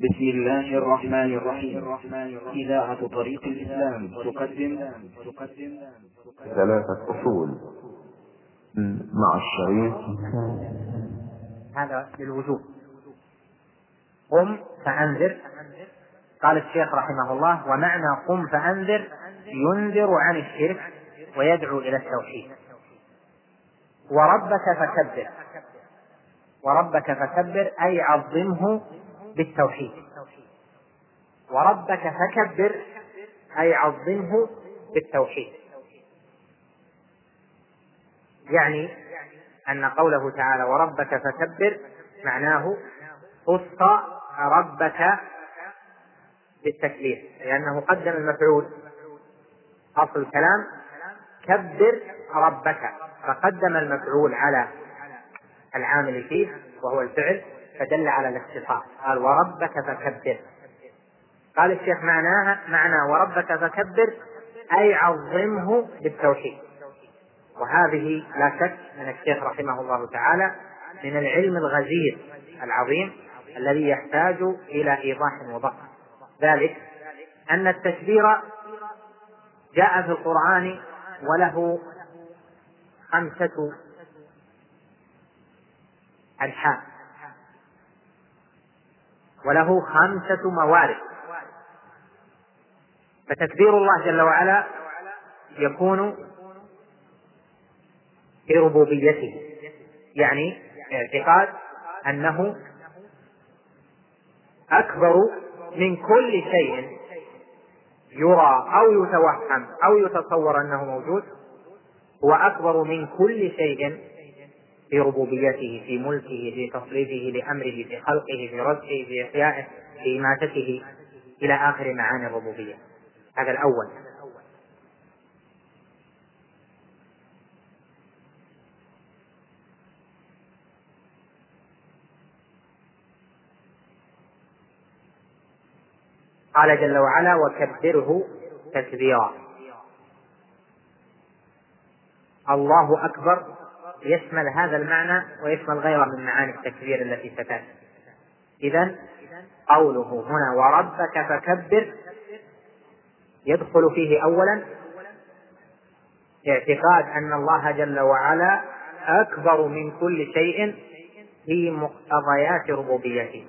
بسم الله الرحمن الرحيم. إذاعة طريق الإسلام تقدم. تقدم ثلاثة أصول. مع الشريط. هذا للوجوب. قم فأنذر. قال الشيخ رحمه الله ومعنى قم فأنذر ينذر عن الشرك ويدعو إلى التوحيد. وربك فكبر. وربك فكبر أي عظمه بالتوحيد. وربك فكبر أي عظمه بالتوحيد. يعني أن قوله تعالى وربك فكبر معناه خص ربك بالتكبير لأنه قدم المفعول. أصل الكلام كبر ربك فقدم المفعول على العامل فيه وهو الفعل. فدل على الاختصاص قال وربك فكبر. قال الشيخ معناها معنى وربك فكبر أي عظمه بالتوحيد. وهذه لا شك من الشيخ رحمه الله تعالى من العلم الغزير العظيم الذي يحتاج إلى إيضاح وضبط ذلك أن التكبير جاء في القرآن وله خمسة أنحاء. وله خمسة موارد. فتكبير الله جل وعلا يكون في ربوبيته. يعني اعتقاد أنه أكبر من كل شيء يرى أو يتوهم أو يتصور أنه موجود. هو أكبر من كل شيء في ربوبيته في ملكه في تصريفه لأمره في خلقه في رزقه في إحيائه في إماتته إلى آخر معاني الربوبية. هذا الأول. قال جل وعلا وكبره تكبيرا. الله أكبر. يشمل هذا المعنى ويشمل غيره من معاني التكبير التي ستأتي. إذا قوله هنا وربك فكبر يدخل فيه أولا اعتقاد أن الله جل وعلا أكبر من كل شيء في مقتضيات ربوبيته.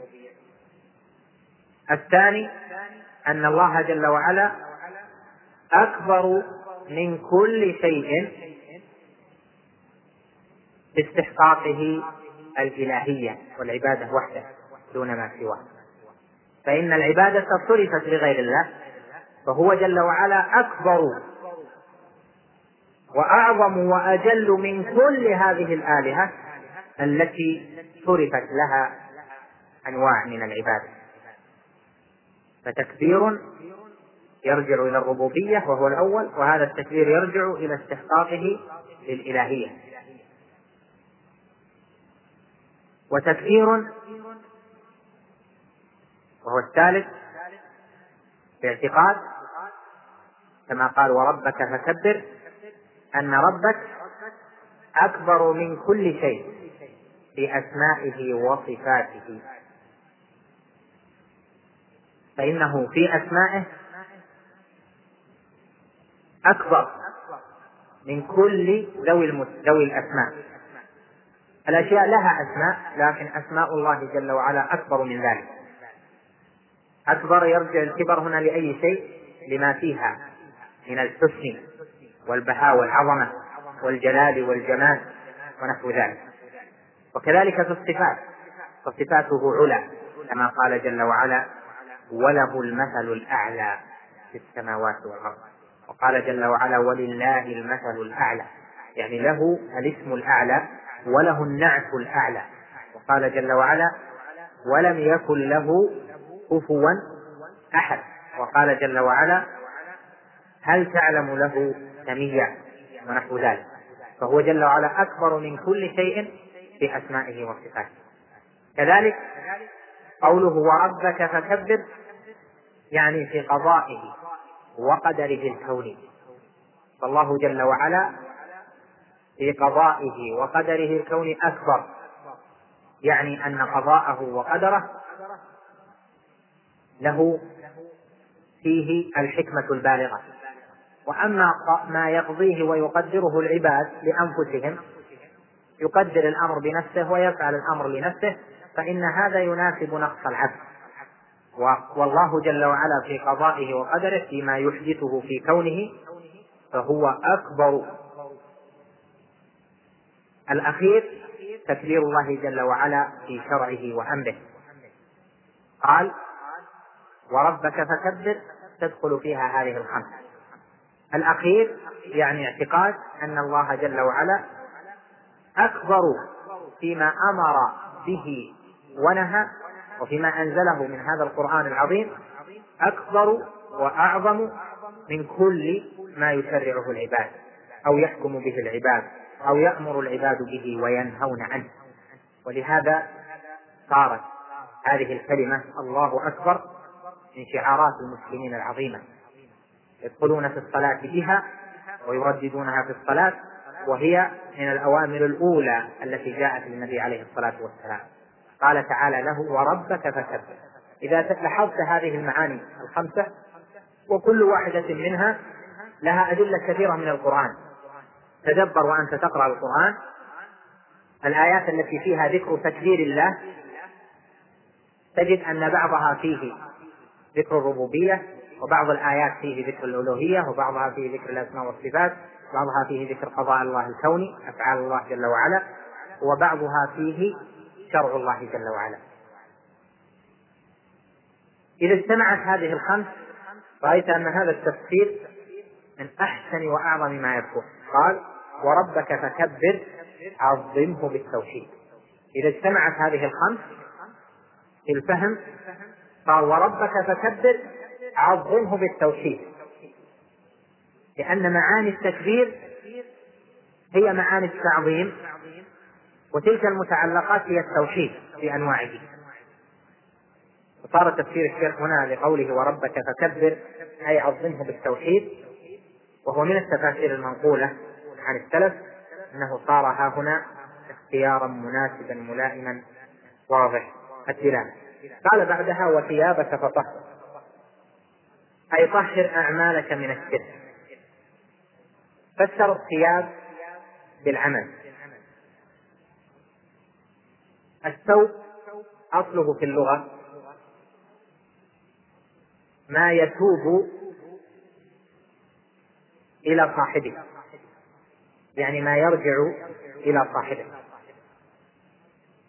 الثاني أن الله جل وعلا أكبر من كل شيء باستحقاقه الإلهية والعبادة وحده دون ما سواه. فإن العبادة صرفت لغير الله فهو جل وعلا أكبر وأعظم وأجل من كل هذه الآلهة التي صرفت لها أنواع من العبادة. فتكبير يرجع إلى الربوبية وهو الأول وهذا التكبير يرجع إلى استحقاقه للإلهية. وتكبير وهو الثالث باعتقاد كما قال وربك فكبر أن ربك أكبر من كل شيء في أسمائه وصفاته. فإنه في أسمائه أكبر من كل ذوي ذوي الأسماء. الأشياء لها أسماء لكن أسماء الله جل وعلا أكبر من ذلك. أكبر يرجع الكبر هنا لأي شيء؟ لما فيها من الحسن والبهاء والعظمة والجلال والجمال ونحو ذلك. وكذلك في الصفات فصفاته علا كما قال جل وعلا وله المثل الأعلى في السماوات والأرض وقال جل وعلا ولله المثل الأعلى يعني له الاسم الأعلى وله النعت الأعلى. وقال جل وعلا ولم يكن له كفوا أحد. وقال جل وعلا هل تعلم له سميا ونحو ذلك؟ فهو جل وعلا أكبر من كل شيء في أسمائه وصفاته. كذلك قوله وربك فكبر يعني في قضائه وقدره الكوني فالله جل وعلا في قضائه وقدره الكوني أكبر. يعني أن قضاءه وقدره له فيه الحكمة البالغة. وأما ما يقضيه ويقدره العباد لأنفسهم يقدر الأمر بنفسه ويفعل الأمر لنفسه فإن هذا يناسب نقص العبد. والله جل وعلا في قضائه وقدره فيما يحدثه في كونه فهو أكبر الأخير تكبير الله جل وعلا في شرعه وأمره قال وربك فكبر تدخل فيها هذه الخمسة الأخير يعني اعتقاد أن الله جل وعلا أكبر فيما أمر به ونهى وفيما أنزله من هذا القرآن العظيم أكبر وأعظم من كل ما يشرعه العباد أو يحكم به العباد. أو يأمر العباد به وينهون عنه. ولهذا صارت هذه الكلمة الله أكبر من شعارات المسلمين العظيمة. يدخلون في الصلاة بها ويرددونها في الصلاة وهي من الأوامر الأولى التي جاءت للنبي عليه الصلاة والسلام. قال تعالى له وربك فكبر. إذا لاحظت هذه المعاني الخمسة وكل واحدة منها لها أدلة كثيرة من القرآن. تدبر وأنت تقرأ القرآن. الآيات التي فيها ذكر تكبير الله تجد أن بعضها فيه ذكر الربوبية وبعض الآيات فيه ذكر الألوهية وبعضها فيه ذكر الأسماء والصفات بعضها فيه ذكر قضاء الله الكوني أفعال الله جل وعلا وبعضها فيه شرع الله جل وعلا. إذا اجتمعت هذه الخمس رأيت أن هذا التفسير من أحسن وأعظم ما يكون. قال وربك فكبر عظمه بالتوحيد. إذا اجتمعت هذه الخمس في الفهم قال وربك فكبر عظمه بالتوحيد. لأن معاني التكبير هي معاني التعظيم وتلك المتعلقات هي التوحيد بأنواعه وصار تفسير الشيخ هنا لقوله وربك فكبر أي عظمه بالتوحيد وهو من التفاسير المنقولة. عن السلف أنه صار ها هنا اختيارا مناسبا ملائما واضح الدلالة. قال بعدها وثيابك فطهر. أي طهر أعمالك من الشرك. فسر الثياب بالعمل. الثوب أصله في اللغة ما يتوب إلى صاحبه. يعني ما يرجع إلى صاحبه.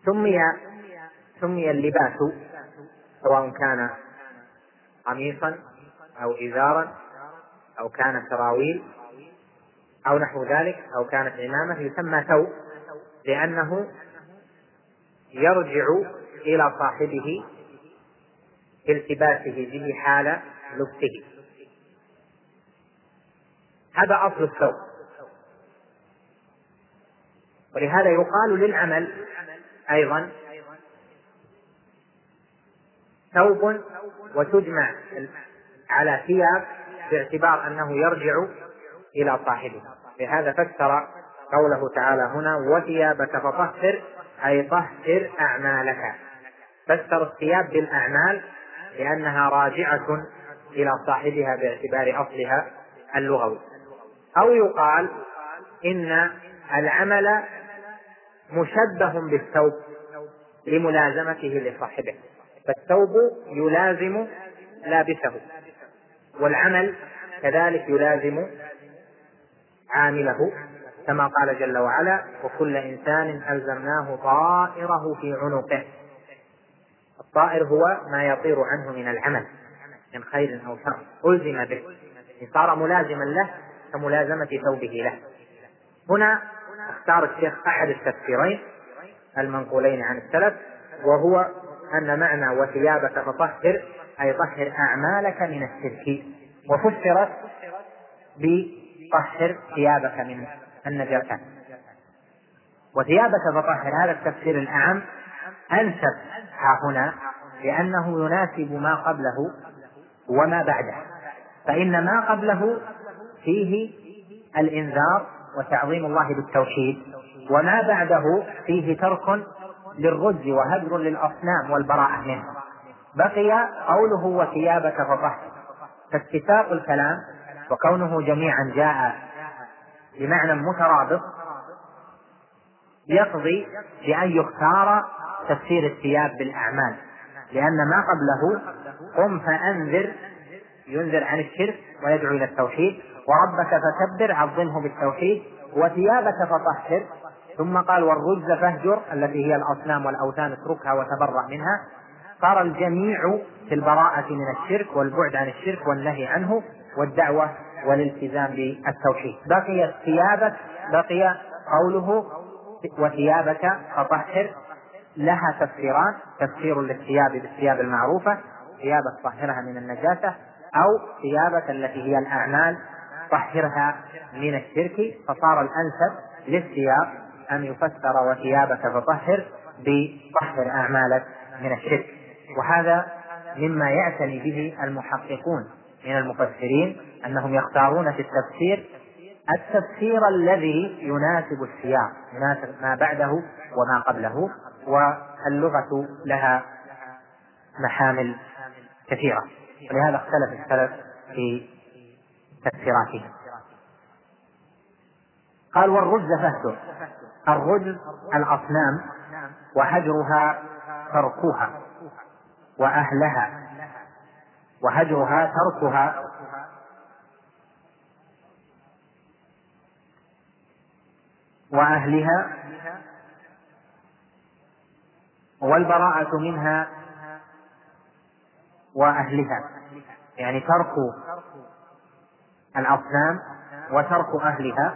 سمي سمي اللباس سواء كان قميصا أو إزارا أو كان سراويل أو نحو ذلك أو كانت عمامة يسمى ثوب لأنه يرجع إلى صاحبه التباسه به حال لبسه. هذا أصل الثوب. ولهذا يقال للعمل أيضا ثوب وتجمع على ثياب باعتبار أنه يرجع إلى صاحبه. لهذا فسر قوله تعالى هنا وثيابك فطهر أي طهر أعمالك فسر الثياب بالأعمال لأنها راجعة إلى صاحبها باعتبار أصلها اللغوي. أو يقال إن العمل مشبه بالثوب لملازمته لصاحبه. فالثوب يلازم لابسه والعمل كذلك يلازم عامله كما قال جل وعلا وكل إنسان ألزمناه طائره في عنقه الطائر هو ما يطير عنه من العمل من خير أو شر. ألزم به. صار ملازما له كملازمة ثوبه له. هنا اختار الشيخ أحد التفسيرين المنقولين عن السلف وهو أن معنى وثيابك فطهر أي طهر أعمالك من الشرك وفسرت بطهر ثيابك من النجاسات وثيابك فطهر هذا التفسير الأعم أنسب ها هنا لأنه يناسب ما قبله وما بعده. فإن ما قبله فيه الإنذار وتعظيم الله بالتوحيد وما بعده فيه ترك للرز وهجر للأصنام والبراءة منه. بقي قوله وثيابك فطهر فاتفاق الكلام وكونه جميعا جاء بمعنى مترابط يقضي بأن يختار تفسير الثياب بالأعمال. لأن ما قبله قم فأنذر ينذر عن الشرك ويدعو إلى التوحيد. وربك فكبر عظمه بالتوحيد وثيابك فطهر. ثم قال والرجز فاهجر التي هي الأصنام والأوثان اتركها وتبرأ منها. صار الجميع في البراءة من الشرك والبعد عن الشرك والنهي عنه والدعوة والالتزام بالتوحيد. بقي ثيابك بقي قوله وثيابك فطهر. لها تفسيران تفسير للثياب بالثياب المعروفة ثيابك طهرها من النجاسة أو ثيابك التي هي الأعمال طهرها من الشرك فصار الأنسب للثياب أن يفسر وثيابك فطهر بطهر أعمالك من الشرك. وهذا مما يعتني به المحققون من المفسرين أنهم يختارون في التفسير التفسير الذي يناسب السياق يناسب ما بعده وما قبله واللغة لها محامل كثيرة. ولهذا اختلف السلف في تفسيراتهم قال والرجز فهجر الرجز الأصنام وهجرها تركها وأهلها. وهجرها تركها وأهلها. والبراءة منها. وأهلها. يعني ترك الأصنام وترك أهلها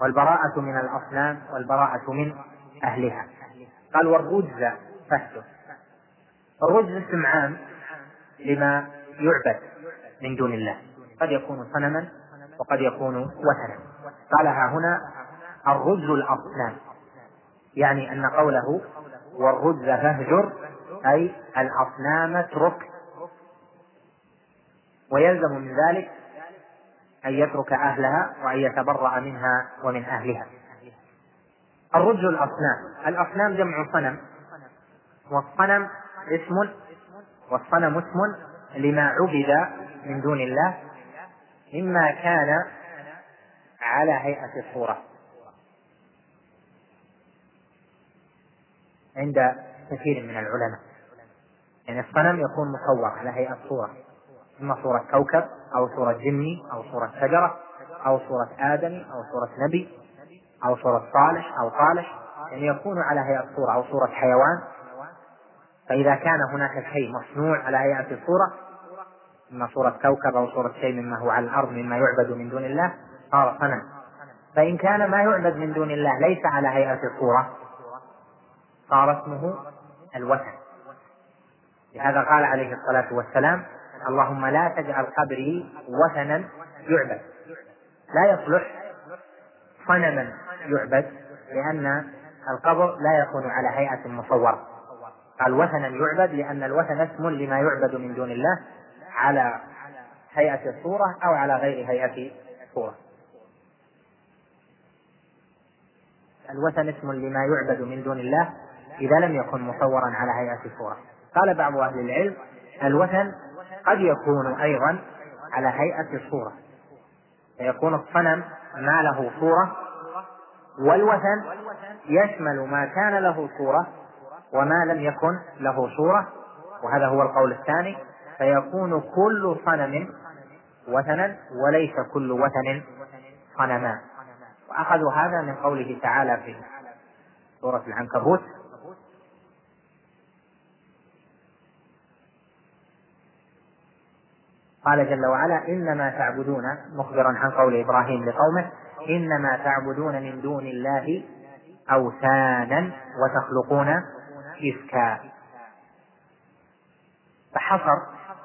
والبراءة من الأصنام والبراءة من أهلها. قال والرجز فهده الرجز اسم عام لما يعبد من دون الله. قد يكون صنما وقد يكون وثنا. قالها هنا الرجز الأصنام. يعني أن قوله والرجز فاهجر أي الأصنام اترك ويلزم من ذلك أن يترك أهلها وأن يتبرأ منها ومن أهلها. الرجل الأصنام. الأصنام جمع صنم. والصنم اسم والصنم اسم لما عبد من دون الله مما كان على هيئة الصورة. عند كثير من العلماء. يعني الصنم يكون مصور على هيئة صورة إما صورة كوكب أو صورة جني أو صورة شجرة أو صورة آدمي أو صورة نبي أو صورة صالح أو صالح يعني يكون على هيئة صورة أو صورة حيوان. فإذا كان هناك شيء مصنوع على هيئة الصورة إما صورة كوكب أو صورة شيء مما هو على الأرض مما يعبد من دون الله صار صنم فإن كان ما يعبد من دون الله ليس على هيئة الصورة صار اسمه الوثن. لهذا قال عليه الصلاة والسلام اللهم لا تجعل قبري وثنا يعبد. لا يصلح صنما يعبد لأن القبر لا يكون على هيئة مصورة قال وثنا يعبد لأن الوثن اسم لما يعبد من دون الله على هيئة الصورة أو على غير هيئة الصورة. الوثن اسم لما يعبد من دون الله إذا لم يكن مصورا على هيئة الصورة. قال بعض أهل العلم الوثن قد يكون أيضا على هيئة الصورة. فيكون الصنم ما له صورة والوثن يشمل ما كان له صورة وما لم يكن له صورة وهذا هو القول الثاني. فيكون كل صنم وثنا وليس كل وثن صنما. وأخذوا هذا من قوله تعالى في سورة العنكبوت. قال جل وعلا إنما تعبدون مخبرا عن قول إبراهيم لقومه إنما تعبدون من دون الله أوثانا وتخلقون إفكا. فحصر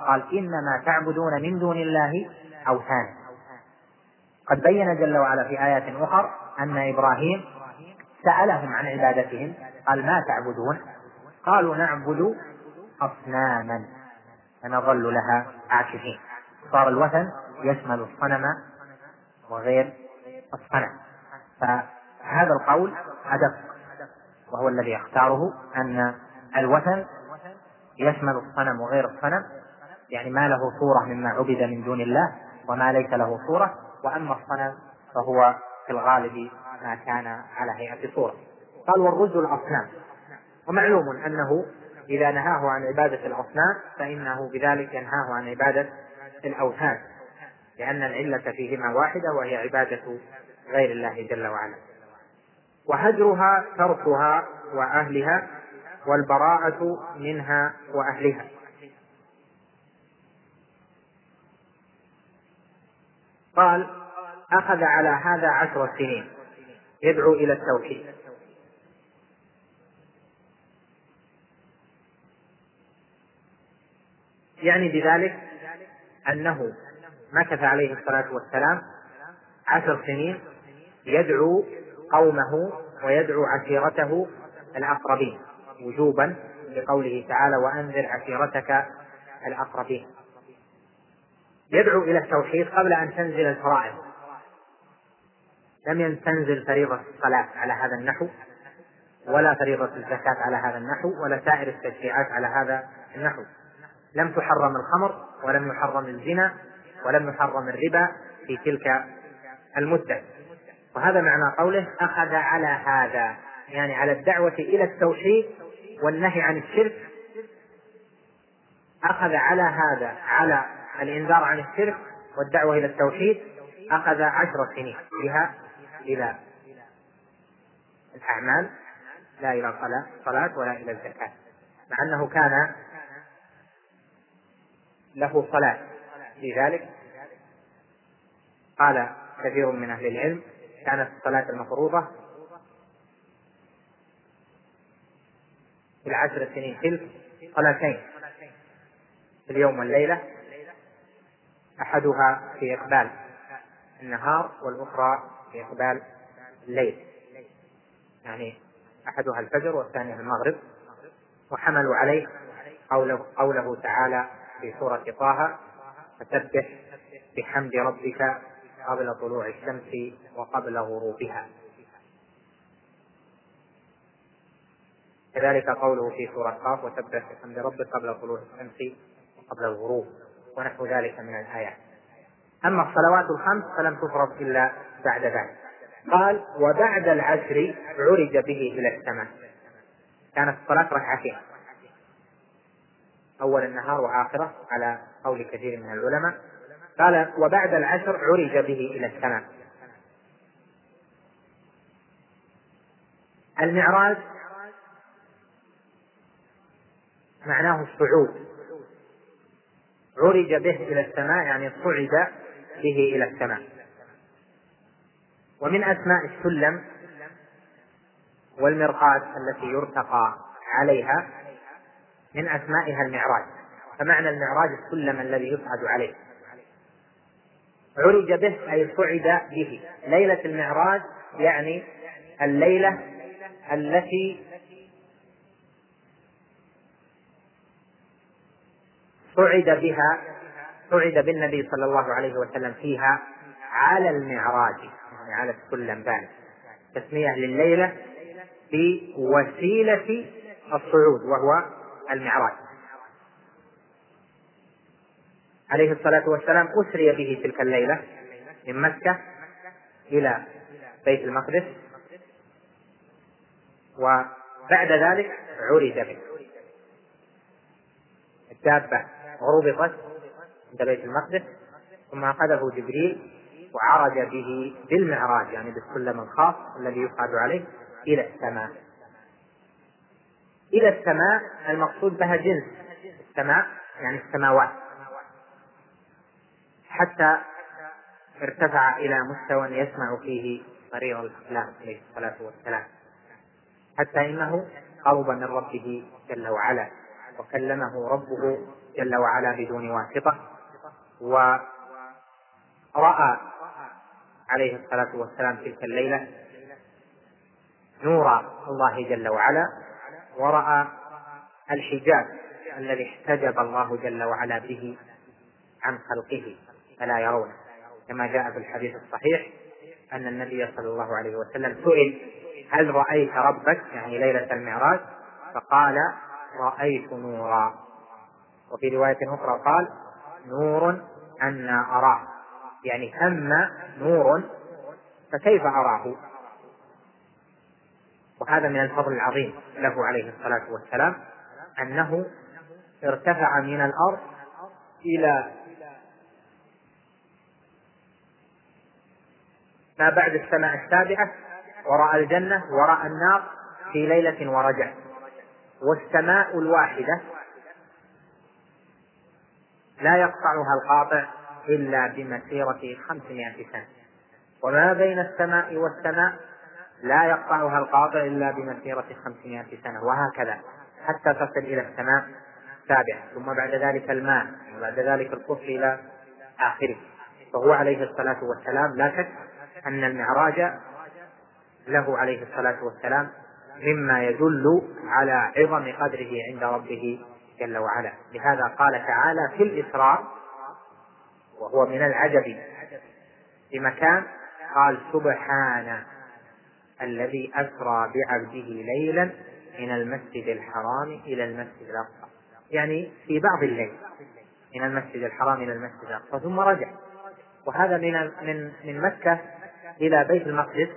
قال إنما تعبدون من دون الله أوثان قد بين جل وعلا في آيات أخر أن إبراهيم سألهم عن عبادتهم قال ما تعبدون؟ قالوا نعبد أصناما. فنظل لها عاكفين. صار الوثن يشمل الصنم وغير الصنم. فهذا القول أدق وهو الذي يختاره أن الوثن يشمل الصنم وغير الصنم يعني ما له صورة مما عبد من دون الله وما ليس له صورة وأما الصنم فهو في الغالب ما كان على هيئة صورة. قال والرز الأصنام. ومعلوم أنه إذا نهاه عن عبادة الأصنام فإنه بذلك ينهاه عن عبادة الأوثان لأن العلة فيهما واحدة وهي عبادة غير الله جل وعلا. وهجرها تركها وأهلها والبراءة منها وأهلها. قال أخذ على هذا عشر سنين. يدعو إلى التوحيد. يعني بذلك أنه مكث عليه الصلاة والسلام عشر سنين يدعو قومه ويدعو عشيرته الأقربين وجوبا لقوله تعالى وأنذر عشيرتك الأقربين يدعو إلى التوحيد قبل أن تنزل الفرائض. لم تنزل فريضة الصلاة على هذا النحو ولا فريضة الزكاة على هذا النحو ولا سائر التشريعات على هذا النحو. لم تحرم الخمر ولم يحرم الزنا ولم يحرم الربا في تلك المدة. وهذا معنى قوله أخذ على هذا يعني على الدعوة إلى التوحيد والنهي عن الشرك. أخذ على هذا على الإنذار عن الشرك والدعوة إلى التوحيد أخذ عشر سنين بها إلى الأعمال لا إلى الصلاة ولا إلى الزكاة مع أنه كان له صلاة في ذلك. قال كثير من أهل العلم كانت الصلاة المفروضة في العشر سنين تلك صلاتين في اليوم والليلة أحدها في إقبال النهار والأخرى في إقبال الليل. يعني أحدها الفجر والثانية المغرب وحملوا عليه قوله, قوله تعالى في سورة طه فسبح بحمد ربك قبل طلوع الشمس وقبل غروبها. كذلك قوله في سورة قاف وسبح بحمد ربك قبل طلوع الشمس وقبل الغروب ونحو ذلك من الآيات. أما الصلوات الخمس فلم تفرض إلا بعد ذلك. قال وبعد العشر عرج به إلى السماء. كانت الصلاة ركعتين. أول النهار وآخره على قول كثير من العلماء. قال وبعد العشر عرج به إلى السماء. المعراج معناه الصعود. عرج به إلى السماء يعني صعد به إلى السماء. ومن أسماء السلم والمرقاة التي يرتقى عليها من أسمائها المعراج. فمعنى المعراج السلم الذي يصعد عليه. عرج به أي صعد به. ليلة المعراج يعني الليلة التي صعد بها صعد بالنبي صلى الله عليه وسلم فيها على المعراج. يعني على السلم بان. تسمية لليلة بوسيلة الصعود وهو المعراج. عليه الصلاة والسلام أسري به تلك الليلة من مكة إلى بيت المقدس وبعد ذلك عرج به. الدابة ربطت عند بيت المقدس ثم أخذه جبريل وعرج به بالمعراج يعني بالسلم الخاص الذي يصعد عليه إلى السماء. إلى السماء المقصود بها جنس. السماء يعني السماوات. حتى ارتفع إلى مستوى يسمع فيه طريق الأقلام عليه الصلاة والسلام. حتى إنه قرب من ربه جل وعلا وكلمه ربه جل وعلا بدون واسطة ورأى عليه الصلاة والسلام تلك الليلة نور الله جل وعلا ورأى الحجاب الذي احتجب الله جل وعلا به عن خلقه فلا يرونه كما جاء في الحديث الصحيح أن النبي صلى الله عليه وسلم سئل هل رأيت ربك؟ يعني ليلة المعراج. فقال رأيت نورا. وفي رواية أخرى قال نور أنا أراه. يعني ثم نور فكيف أراه؟ وهذا من الفضل العظيم له عليه الصلاة والسلام أنه ارتفع من الأرض إلى ما بعد السماء السابعة ورأى الجنة ورأى النار في ليلة ورجع. والسماء الواحدة لا يقطعها القاطع إلا بمسيرة خمسمائة سنة. وما بين السماء والسماء لا يقطعها القاطع إلا بمسيرة خمسمائة سنة وهكذا. حتى تصل إلى السماء السابعة ثم بعد ذلك الماء وبعد ذلك القصر إلى آخره. فهو عليه الصلاة والسلام لا شك أن المعراج له عليه الصلاة والسلام مما يدل على عظم قدره عند ربه جل وعلا. لهذا قال تعالى في الإسراء وهو من العجب بمكان قال سبحان الذي أسرى بعبده ليلا من المسجد الحرام إلى المسجد الأقصى. يعني في بعض الليل من المسجد الحرام إلى المسجد الأقصى ثم رجع. وهذا من من من مكة إلى بيت المقدس.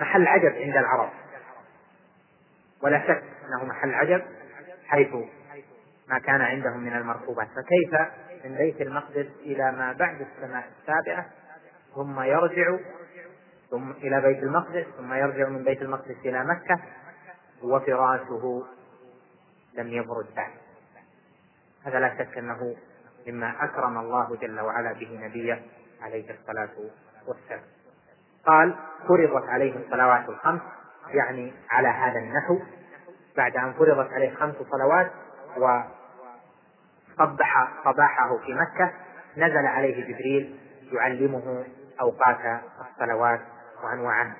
محل عجب عند العرب. ولا شك أنه محل عجب حيث ما كان عندهم من المركوبات. فكيف من بيت المقدس إلى ما بعد السماء السابعة ثم يرجع ثم إلى بيت المقدس ثم يرجع من بيت المقدس إلى مكة وفراشه لم يبرد بعد. هذا لا شك أنه مما أكرم الله جل وعلا به نبيه عليه الصلاة والسلام. قال فرضت عليه الصلوات الخمس يعني على هذا النحو. بعد أن فرضت عليه خمس صلوات وصبح صباحه في مكة نزل عليه جبريل يعلمه أوقات الصلوات وأنواعها.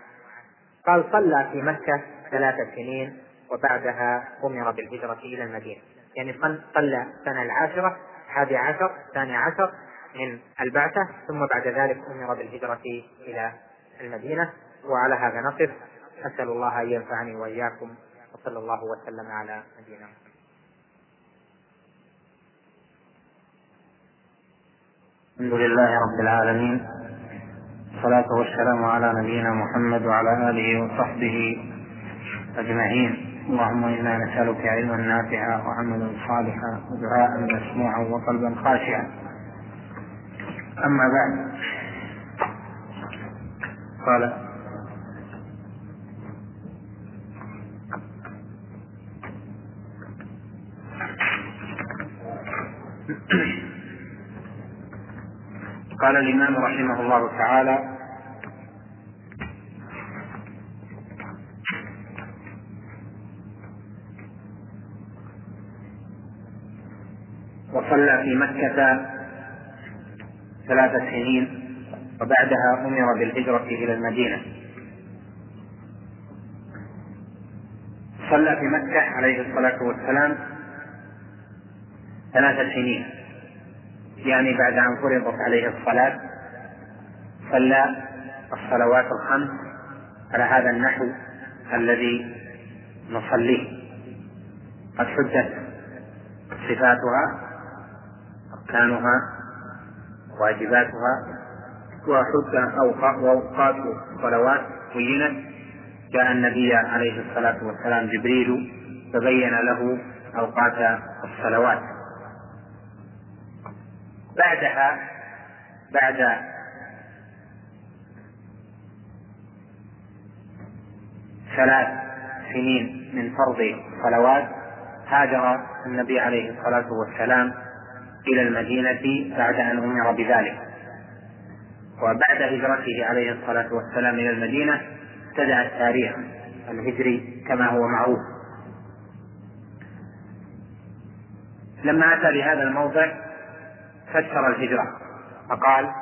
قال صلى في مكة ثلاث سنين وبعدها أمر بالهجرة إلى المدينة. يعني صلى السنة العاشرة الحادي عشر الثاني عشر من البعثة ثم بعد ذلك أمر بالهجرة إلى المدينة. وعلى هذا نقف أسأل الله أن ينفعني وإياكم وصلى الله وسلم على نبينا محمد. الحمد لله رب العالمين. والصلاة والسلام على نبينا محمد وعلى آله وصحبه أجمعين. اللهم إنا نسألك علما نافعا وعملا صالحا ودعاء مسموعا وقلبا خاشعا. أما بعد قال قال الإمام رحمه الله تعالى وصلى في مكة ثلاث سنين وبعدها أمر بالهجرة إلى المدينة. صلى في مكة عليه الصلاة والسلام ثلاث سنين. يعني بعد أن فرضت عليه الصلاة صلى الصلوات الخمس على هذا النحو الذي نصليه. قد حدت صفاتها أركانها واجباتها وحد وأوقات الصلوات بينت. جاء النبي عليه الصلاة والسلام جبريل فبين له أوقات الصلوات. بعدها بعد ثلاث سنين من فرض الصلوات هاجر النبي عليه الصلاة والسلام إلى المدينة بعد أن أمر بذلك. وبعد هجرته عليه الصلاة والسلام إلى المدينة ابتدأ التاريخ الهجري كما هو معروف. لما أتى بهذا الموضع فسر الهجرة. فقال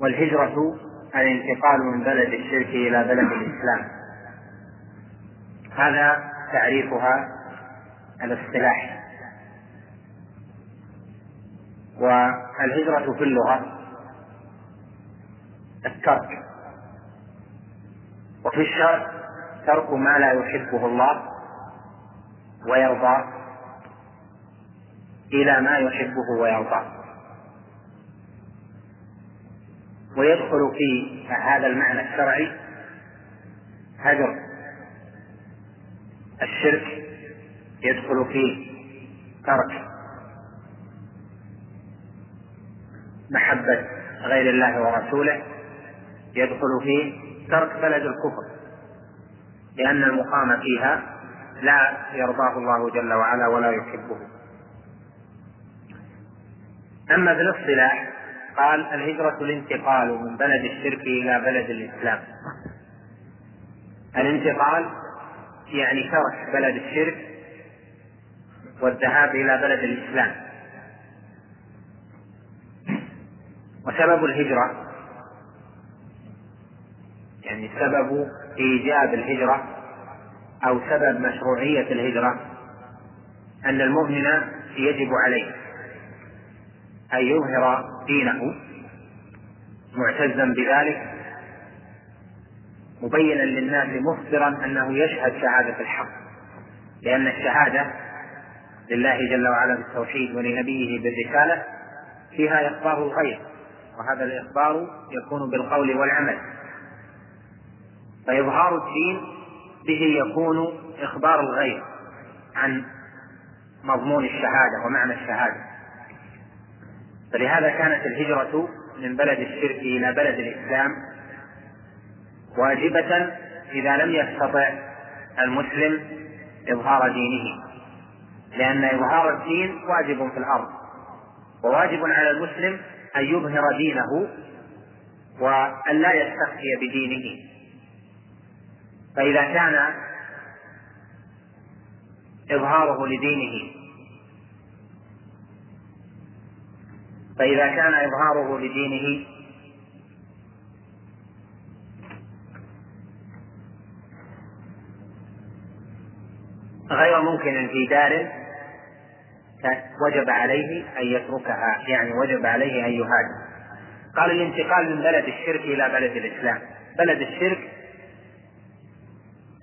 والهجرة الانتقال من بلد الشرك إلى بلد الإسلام. هذا تعريفها الاصطلاحي والهجرة في اللغة الترك. وفي الشرع ترك ما لا يحبه الله ويرضى إلى ما يحبه ويرضاه. ويدخل في هذا المعنى الشرعي هجر. الشرك يدخل فيه ترك. محبة غير الله ورسوله يدخل فيه ترك بلد الكفر. لأن المقام فيها لا يرضاه الله جل وعلا ولا يحبه. أما بالأصطلاح قال الهجرة الانتقال من بلد الشرك إلى بلد الإسلام. الانتقال يعني ترك بلد الشرك والذهاب إلى بلد الإسلام. وسبب الهجرة يعني سبب إيجاب الهجرة أو سبب مشروعية الهجرة أن المؤمن يجب عليه. أن يظهر دينه معتزا بذلك مبينا للناس مخبرا أنه يشهد شهادة الحق لأن الشهادة لله جل وعلا بالتوحيد ولنبيه بالرسالة فيها إخبار الغير وهذا الإخبار يكون بالقول والعمل. فإظهار الدين به يكون إخبار الغير عن مضمون الشهادة ومعنى الشهادة. فلهذا كانت الهجرة من بلد الشرك إلى بلد الإسلام واجبة إذا لم يستطع المسلم إظهار دينه لأن إظهار الدين واجب في الأرض وواجب على المسلم أن يظهر دينه وأن لا يستخفي بدينه. فإذا كان إظهاره لدينه فإذا كان إظهاره لدينه غير ممكن في دار وجب عليه أن يتركها يعني وجب عليه أن يهاجر. قال الانتقال من بلد الشرك إلى بلد الإسلام. بلد الشرك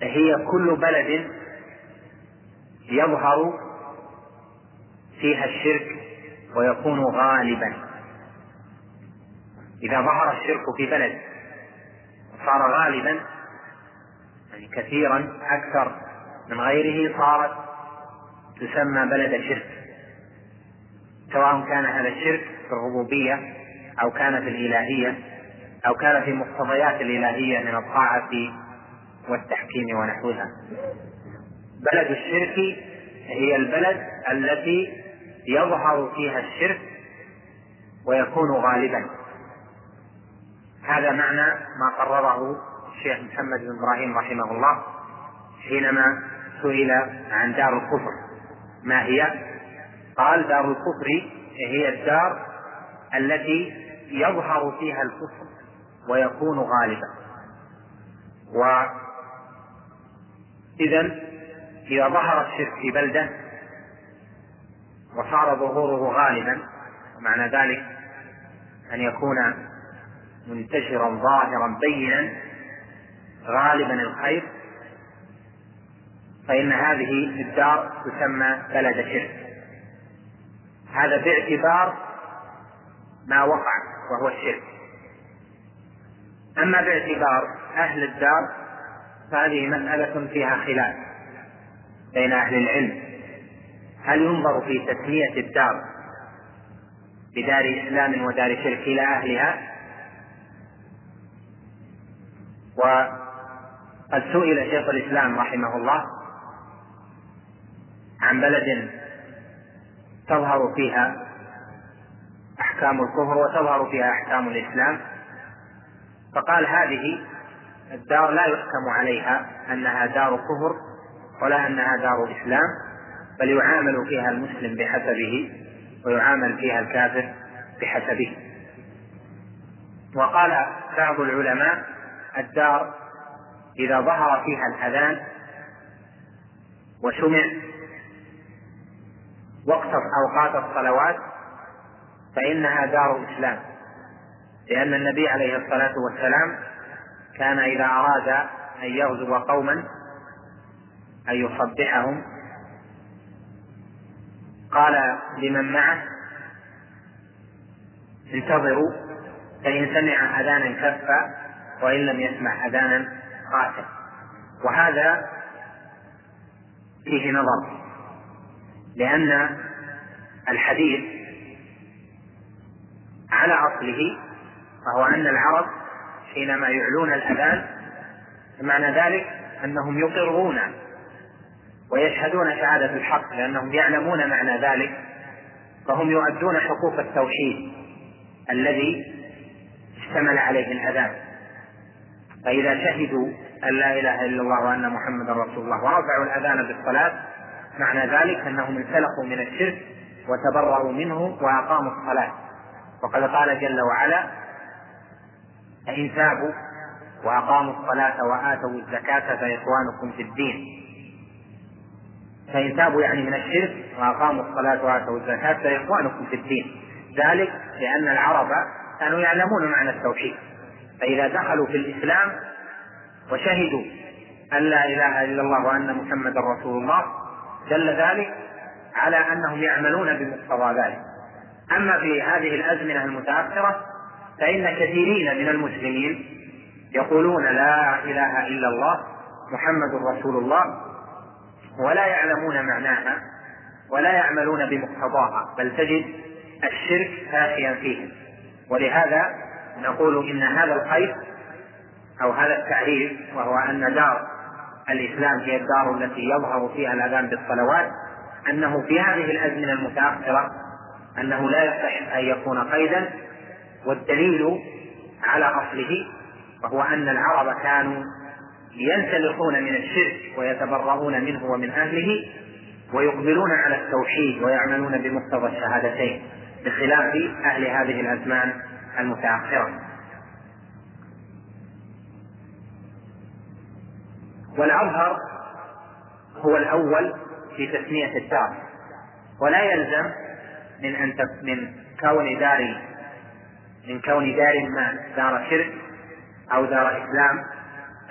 هي كل بلد يظهر فيها الشرك ويكون غالبا. إذا ظهر الشرك في بلد وصار غالبا يعني كثيرا أكثر من غيره صارت تسمى بلد شرك سواء كان هذا الشرك في الربوبية أو كان في الإلهية أو كان في مقتضيات الإلهية من الطاعة والتحكيم ونحوها. بلد الشرك هي البلد التي يظهر فيها الشرك ويكون غالبا. هذا معنى ما قرره الشيخ محمد بن إبراهيم رحمه الله حينما سئل عن دار الكفر. ما هي؟ قال دار الكفر هي الدار التي يظهر فيها الكفر ويكون غالبا. وإذا إذا ظهر الشرك في بلدة وصار ظهوره غالبا ومعنى ذلك أن يكون منتشرا ظاهرا بينا غالبا الخير فإن هذه الدار تسمى بلد شرك. هذا باعتبار ما وقع وهو الشرك. أما باعتبار أهل الدار فهذه مسألة فيها خلاف بين أهل العلم. هل ينظر في تسمية الدار بدار إسلام ودار شرك إلى أهلها؟ وقد سئل شيخ الإسلام رحمه الله عن بلد تظهر فيها أحكام الكفر وتظهر فيها أحكام الإسلام فقال هذه الدار لا يحكم عليها أنها دار كفر ولا أنها دار إسلام. بل يعامل فيها المسلم بحسبه ويعامل فيها الكافر بحسبه. وقال بعض العلماء الدار إذا ظهر فيها الأذان وسمع وقت أوقات الصلوات فإنها دار إسلام لأن النبي عليه الصلاة والسلام كان إذا أراد أن يغزو قوما أن يصبحهم قال لمن معه انتظروا فإن سمع أذانا كفى وإن لم يسمع أذانا قاتل. وهذا فيه نظر لأن الحديث على أصله فهو أن العرب حينما يعلون الأذان معنى ذلك أنهم يقرون ويشهدون شهادة الحق لأنهم يعلمون معنى ذلك فهم يؤدون حقوق التوحيد الذي اشتمل عليه الأذان. فإذا شهدوا أن لا إله إلا الله وأن محمدا رسول الله ورفعوا الأذان بالصلاة معنى ذلك أنهم انسلخوا من الشرك وتبرأوا منه وأقاموا الصلاة. وقد قال جل وعلا فإن تابوا وأقاموا الصلاة وآتوا الزكاة فإخوانكم في الدين. فإن تابوا يعني من الشرك وأقاموا الصلاة وآتوا الزكاة فإخوانكم في الدين. ذلك لأن العرب كانوا يعلمون معنى التوحيد. فإذا دخلوا في الإسلام وشهدوا أن لا إله إلا الله وأن محمدا رسول الله دل ذلك على أنهم يعملون بمقتضى ذلك. أما في هذه الأزمنة المتأخرة فإن كثيرين من المسلمين يقولون لا إله إلا الله محمد رسول الله ولا يعلمون معناها ولا يعملون بمقتضاها بل تجد الشرك فاشيا فيهم. ولهذا نقول إن هذا الخير أو هذا التعريف وهو أن دار الإسلام هي الدار التي يظهر فيها الأذان بالصلوات أنه في هذه الأزمنة المتأخرة أنه لا يصح أن يكون قيدا والدليل على أصله وهو أن العرب كانوا ينسلخون من الشرك ويتبرؤون منه ومن أهله ويقبلون على التوحيد ويعملون بمقتضى الشهادتين بخلاف أهل هذه الأزمان المتأخرة. والأظهر هو الأول في تسمية الدار ولا يلزم من أن من كون دار من كون دار ما دار شرك أو دار إسلام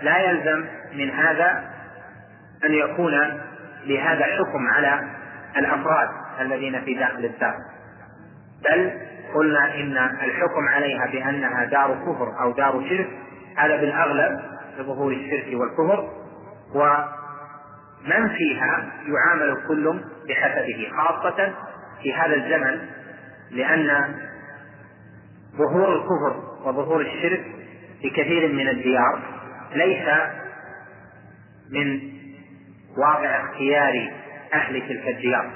لا يلزم من هذا أن يكون لهذا حكم على الأفراد الذين في داخل الدار. بل قلنا إن الحكم عليها بأنها دار كفر أو دار شرك هذا بالأغلب لظهور الشرك والكفر ومن فيها يعامل كل بحسبه خاصة في هذا الزمن لأن ظهور الكفر وظهور الشرك في كثير من الديار ليس من واقع اختيار أهل تلك الديار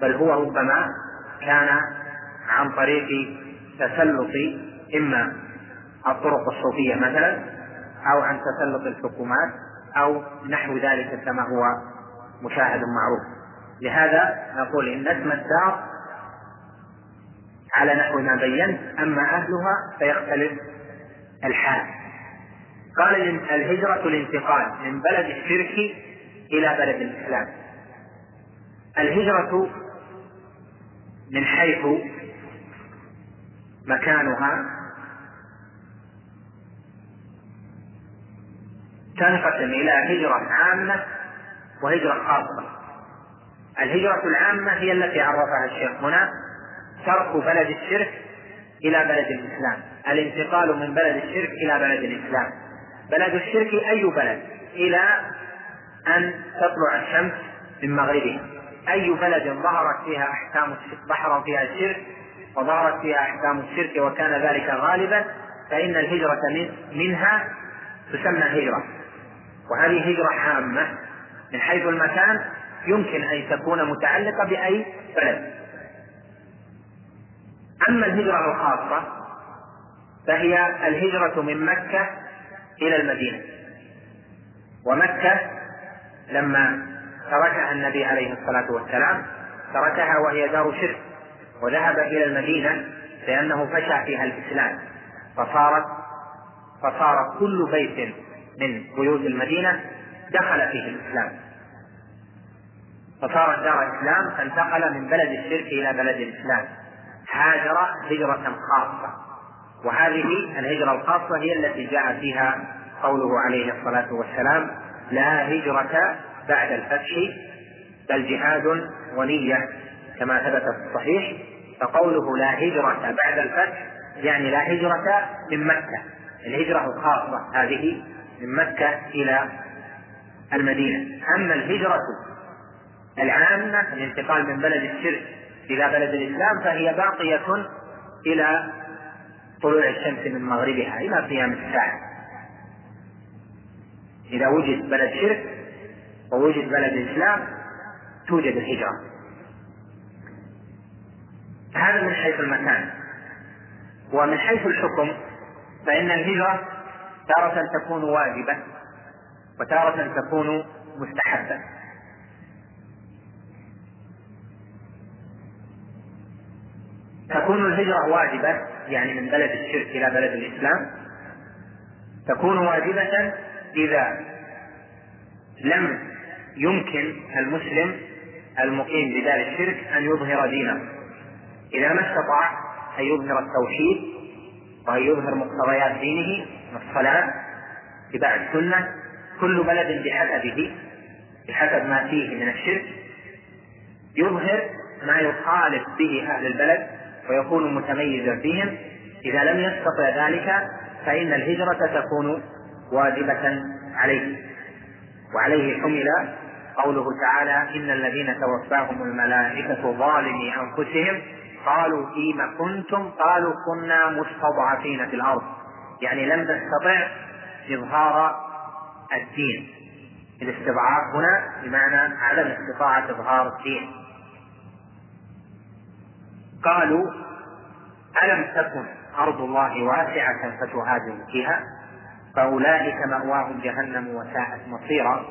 بل هو ربما كان عن طريق تسلط إما الطرق الصوفية مثلا أو عن تسلط الحكومات أو نحو ذلك كما هو مشاهد معروف. لهذا نقول إن اسم الدار على نحو ما بينت أما أهلها فيختلف الحال. قال الهجرة الانتقال من بلد الشرك إلى بلد الإسلام. الهجرة من حيث مكانها تنقسم إلى هجرة عامة وهجرة خاصة. الهجرة العامة هي التي عرفها الشيخ هنا ترك بلد الشرك إلى بلد الإسلام. الانتقال من بلد الشرك إلى بلد الإسلام. بلد الشرك أي بلد؟ إلى أن تطلع الشمس من مغربها. أي بلد ظهرت فيها أحكام ظهر فيها الشرك وظهرت فيها أحكام الشرك وكان ذلك غالبا فإن الهجرة من منها تسمى هجرة. وهذه هجرة عامة من حيث المكان يمكن أن تكون متعلقة بأي بلد. أما الهجرة الخاصة فهي الهجرة من مكة إلى المدينة. ومكة لما تركها النبي عليه الصلاة والسلام تركها وهي دار شرك وذهب إلى المدينة لأنه فشى فيها الإسلام. فصارت فصار كل بيت من بيوت المدينة دخل فيه الإسلام. فصارت دار إسلام فانتقل من بلد الشرك إلى بلد الإسلام. هاجر هجرة خاصة. وهذه الهجرة الخاصة هي التي جاء فيها قوله عليه الصلاة والسلام لا هجرة بعد الفتح بل جهاد ونية كما ثبت في الصحيح. فقوله لا هجرة بعد الفتح يعني لا هجرة من مكة. الهجرة الخاصة هذه من مكة إلى المدينة. أما الهجرة العامة الانتقال من بلد الشرك إلى بلد الإسلام فهي باقية إلى طلوع الشمس من مغربها إلى قيام الساعة. إذا وجد بلد شرك ووجد بلد إسلام توجد الهجرة. هذا من حيث المكان. ومن حيث الحكم فإن الهجرة تارة تكون واجبة وتارة تكون مستحبة. تكون الهجرة واجبة يعني من بلد الشرك إلى بلد الإسلام. تكون واجبة إذا لم يمكن المسلم المقيم بدار الشرك أن يظهر دينه. إذا ما استطاع أن يظهر التوحيد وأن يظهر مقتضيات دينه الصلاة اتباع السنة كل بلد بحسبه بحسب ما فيه من الشرك يظهر ما يخالف به أهل البلد ويكون متميزا فيهم. إذا لم يستطع ذلك فإن الهجرة تكون واجبة عليه. وعليه حمل قوله تعالى إن الذين توفاهم الملائكة ظالمي أنفسهم قالوا فيما كنتم؟ قالوا كنا مستضعفين في الأرض. يعني لم تستطع إظهار الدين. الاستضعاف هنا بمعنى عدم استطاعة إظهار الدين. قالوا ألم تكن أرض الله واسعة فتهاجروا فيها؟ فأولئك مأواهم جهنم وساءت مصيرا.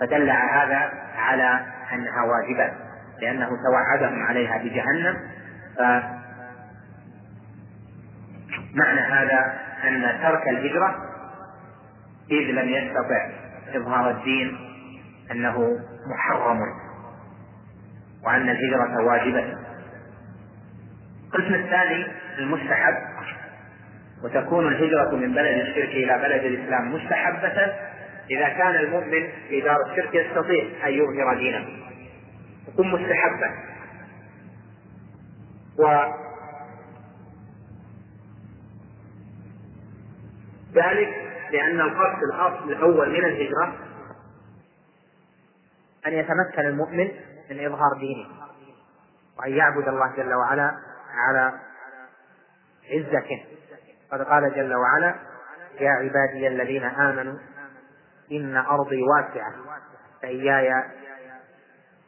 فدل هذا على أنها واجبة لأنه توعدهم عليها بجهنم. فمعنى هذا أن ترك الهجرة إذ لم يستطع إظهار الدين أنه محرم وأن الهجرة واجبة. القسم الثاني المستحب وتكون الهجرة من بلد الشرك إلى بلد الإسلام مستحبة إذا كان المؤمن في دار الشرك يستطيع أن يظهر دينه. تكون مستحبة. و ذلك لأن القصد الأصل الأول من الهجرة أن يتمكن المؤمن من إظهار دينه وأن يعبد الله جل وعلا على عزته. قد قال جل وعلا يا عبادي الذين آمنوا إن أرضي واسعة فإياي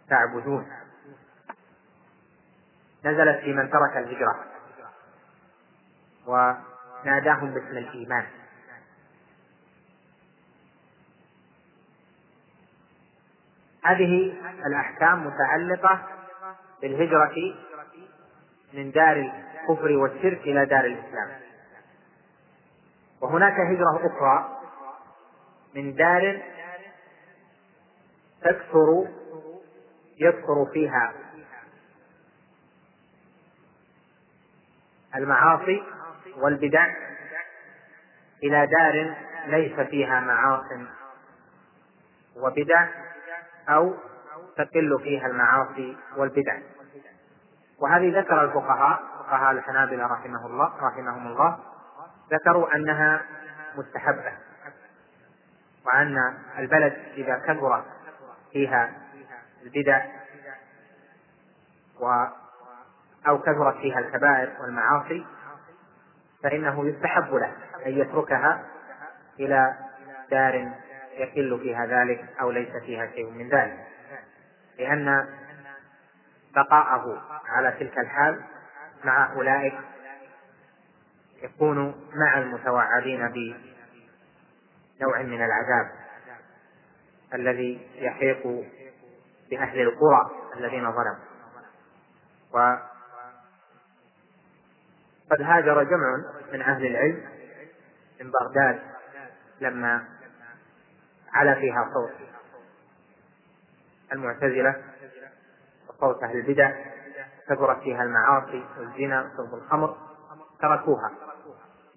تعبدون نزلت في من ترك الهجرة وناداهم باسم الإيمان. هذه الأحكام متعلقة بالهجرة من دار الكفر والشرك إلى دار الإسلام. وهناك هجرة أخرى من دار تكثر يكثر فيها المعاصي والبدع إلى دار ليس فيها معاصي وبدع أو تقل فيها المعاصي والبدع. وهذه ذكر الفقهاء فقهاء الحنابلة رحمه الله رحمهم الله ذكروا أنها مستحبة وأن البلد إذا كثر فيها البدع و أو كثرت فيها الكبائر والمعاصي فإنه يستحب له أن يتركها إلى دار يقل فيها ذلك أو ليس فيها شيء من ذلك لأن بقاءه على تلك الحال مع أولئك يكون مع المتوعدين بنوع من العذاب الذي يحيق بأهل القرى الذين ظلموا. وقد هاجر جمع من أهل العلم من بغداد لما علا فيها صوت المعتزلة وصوت أهل البدع كثرت فيها المعاصي والزنا وشرب الخمر تركوها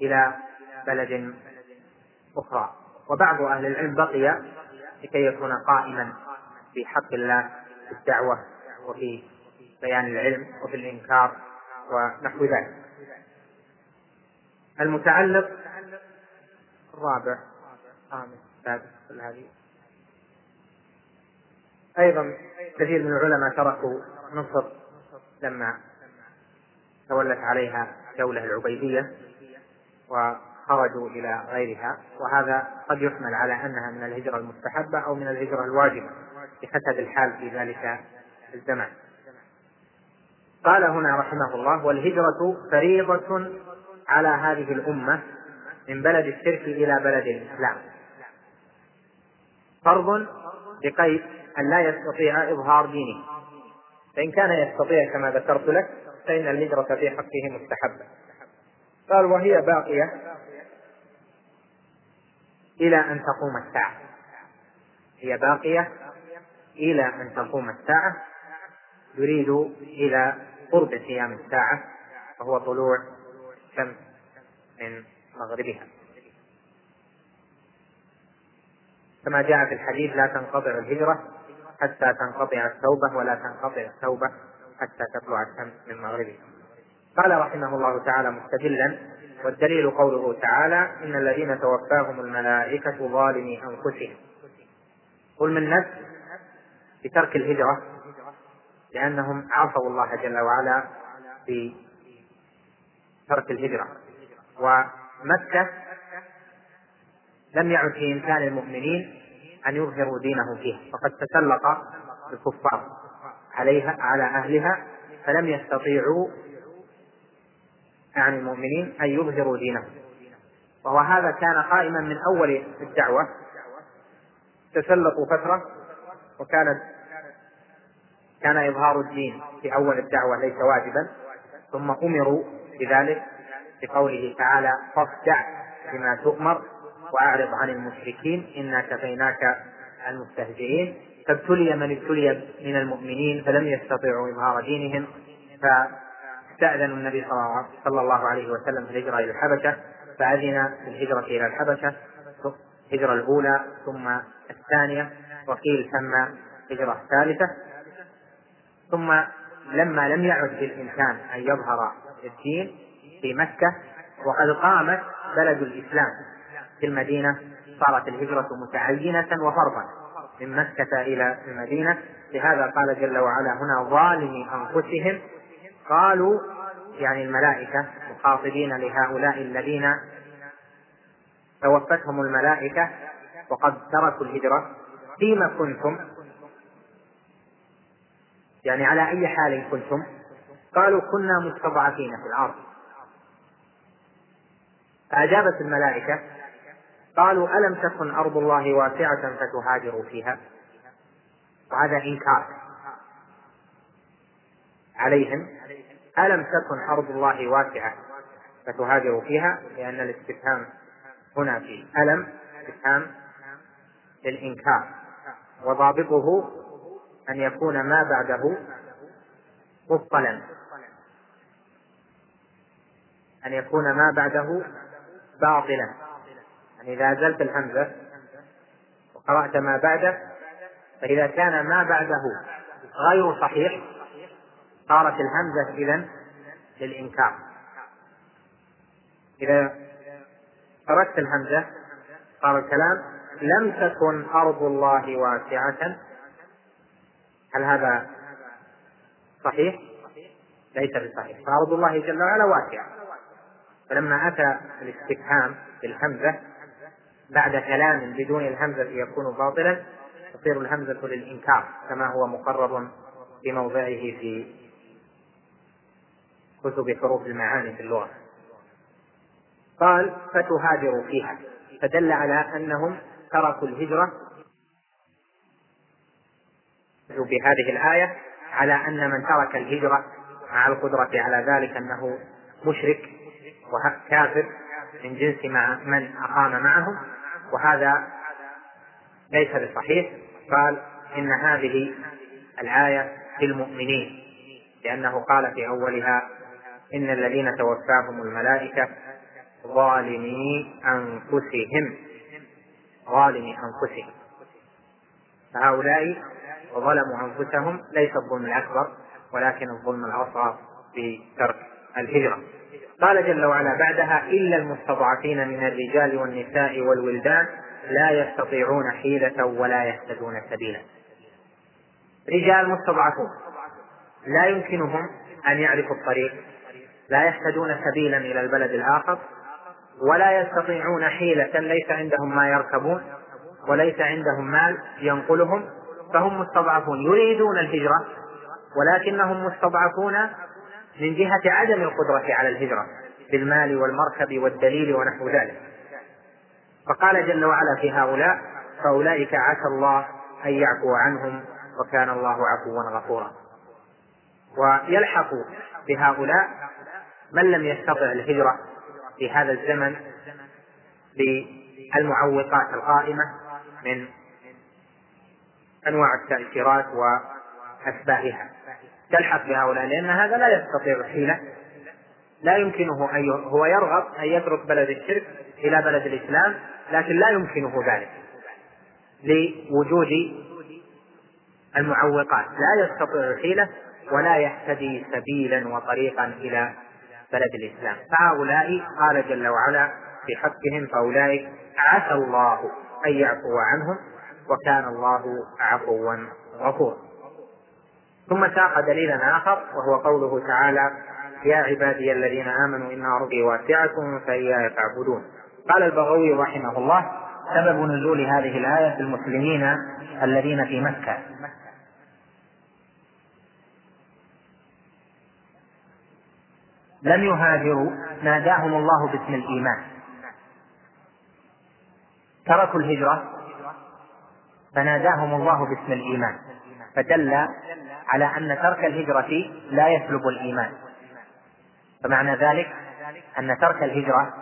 إلى بلد أخرى. وبعض أهل العلم بقي لكي يكون قائما في حق الله في الدعوة وفي بيان العلم وفي الإنكار ونحو ذلك. المتعلق الرابع خامس سادس كل هذه أيضا كثير من العلماء تركوا مصر لما تولت عليها الدولة العبيدية وخرجوا إلى غيرها وهذا قد يحمل على أنها من الهجرة المستحبة أو من الهجرة الواجبة بحسب الحال في ذلك الزمان. قال هنا رحمه الله والهجرة فريضة على هذه الأمة من بلد الشرك إلى بلد الإسلام. فرض بقيد أن لا يستطيع إظهار دينه. فإن كان يستطيع كما ذكرت لك فإن الهجرة في حقه مستحبة. قال وهي باقية إلى أن تقوم الساعة. هي باقية إلى أن تقوم الساعة. يريد إلى قرب قيام الساعة وهو طلوع الشمس من مغربها. كما جاء في الحديث لا تنقطع الهجرة حتى تنقطع التوبة ولا تنقطع التوبة حتى تطلع الشمس من مغربها قال رحمه الله تعالى مستدلا والدليل قوله تعالى إن الذين توفاهم الملائكة ظالمي أنفسهم. قل من نفس؟ بترك الهجرة لأنهم عصوا الله جل وعلا في ترك الهجرة. ومكة لم يعد في إمكان المؤمنين أن يظهروا دينه فيها. فقد تسلط الكفار عليها على أهلها فلم يستطيعوا يعني المؤمنين أن يظهروا دينهم. وهو هذا كان قائما من أول الدعوة. تسلطوا فترة وكانت كان إظهار الدين في أول الدعوة ليس واجبا. ثم أمروا بذلك بقوله تعالى فاصدع بما تؤمر وأعرض عن المشركين إنا كفيناك المستهزئين. فابتلي من ابتلي من المؤمنين فلم يستطيعوا إظهار دينهم. فاستأذنوا النبي صلى الله عليه وسلم في الهجرة إلى الحبشة فأذن في الهجرة إلى الحبشة الهجرة الأولى ثم الثانية وقيل ثم الهجرة الثالثة. ثم لما لم يعد بالإمكان أن يظهر الدين في مكة وقد قامت بلد الإسلام. في المدينة صارت الهجرة متعينة وفرضا من مكة إلى المدينة. لهذا قال جل وعلا هنا ظالمي أنفسهم. قالوا يعني الملائكة مخاطبين لهؤلاء الذين توفتهم الملائكة وقد تركوا الهجرة. فيما كنتم؟ يعني على أي حال كنتم؟ قالوا كنا مستضعفين في الأرض. فأجابت الملائكة قالوا ألم تكن أرض الله واسعة فتهاجروا فيها؟ وهذا إنكار عليهم. ألم تكن أرض الله واسعة فتهاجروا فيها؟ لأن الاستفهام هنا في ألم استفهام للإنكار. وضابطه أن يكون ما بعده مبطلا أن يكون ما بعده باطلا. إذا أزلت الهمزة وقرأت ما بعده فإذا كان ما بعده غير صحيح صارت الهمزة إذا للإنكار. إذا تركت الهمزة صار الكلام لم تكن أرض الله واسعة. هل هذا صحيح؟ ليس بصحيح. فأرض الله جل وعلا واسعة. فلما أتى الاستفهام بالهمزة بعد كلام بدون الهمزة يكون باطلا تصير الهمزة للإنكار كما هو مقرر في موضعه في كتب حروف المعاني في اللغة. قال فتهاجروا فيها فدل على أنهم تركوا الهجرة بهذه الآية على أن من ترك الهجرة مع القدرة على ذلك أنه مشرك وكافر من جنس مع من أقام معهم. وهذا ليس بصحيح. قال إن هذه الآية في المؤمنين لأنه قال في أولها إن الذين توفاهم الملائكة ظالمي أنفسهم ظالمي أنفسهم. فهؤلاء وظلموا أنفسهم ليس الظلم الأكبر ولكن الظلم الأصغر بترك الهجرة. قال جل وعلا بعدها إلا المستضعفين من الرجال والنساء والولدان لا يستطيعون حيلة ولا يهتدون سبيلا. رجال مستضعفون. لا يمكنهم أن يعرفوا الطريق. لا يهتدون سبيلا إلى البلد الآخر. ولا يستطيعون حيلة ليس عندهم ما يركبون وليس عندهم مال ينقلهم. فهم مستضعفون يريدون الهجرة ولكنهم مستضعفون من جهة عدم القدرة على الهجرة بالمال والمركب والدليل ونحو ذلك. فقال جل وعلا في هؤلاء فأولئك عسى الله أن يعفو عنهم وكان الله عفوا غفورا. ويلحق بهؤلاء من لم يستطع الهجرة في هذا الزمن بالمعوقات القائمة من أنواع التأثيرات وأشباهها. تلحق بهؤلاء لأن هذا لا يستطيع الحيلة لا يمكنه أن هو يرغب أن يترك بلد الشرك إلى بلد الإسلام لكن لا يمكنه ذلك لوجود المعوقات. لا يستطيع الحيلة ولا يهتدي سبيلا وطريقا إلى بلد الإسلام. فهؤلاء قال جل وعلا في حقهم فأولئك عسى الله أن يعفو عنهم وكان الله عفوا غفورا. ثم ساق دليلا آخر وهو قوله تعالى يا عبادي الذين آمنوا إن أرضي واسعة فإياي فاعبدون قال البغوي رحمه الله سبب نزول هذه الآية في المسلمين الذين في مكة لم يهاجروا ناداهم الله باسم الإيمان. تركوا الهجرة فناداهم الله باسم الإيمان. فدل على أن ترك الهجرة لا يسلب الإيمان. فمعنى ذلك أن ترك الهجرة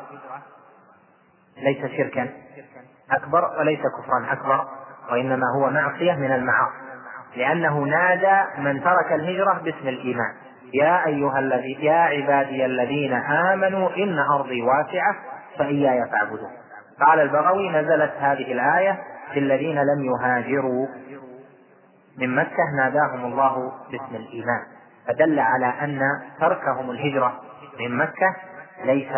ليس شركا أكبر وليس كفرا أكبر وإنما هو معصية من المعاصي. لأنه نادى من ترك الهجرة باسم الإيمان. يا أيها الذي يا عبادي الذين آمنوا إن أرضي واسعة فإياي فاعبدون. قال البغوي نزلت هذه الآية في الذين لم يهاجروا. من مكة ناداهم الله باسم الإيمان. فدل على أن تركهم الهجرة من مكة ليس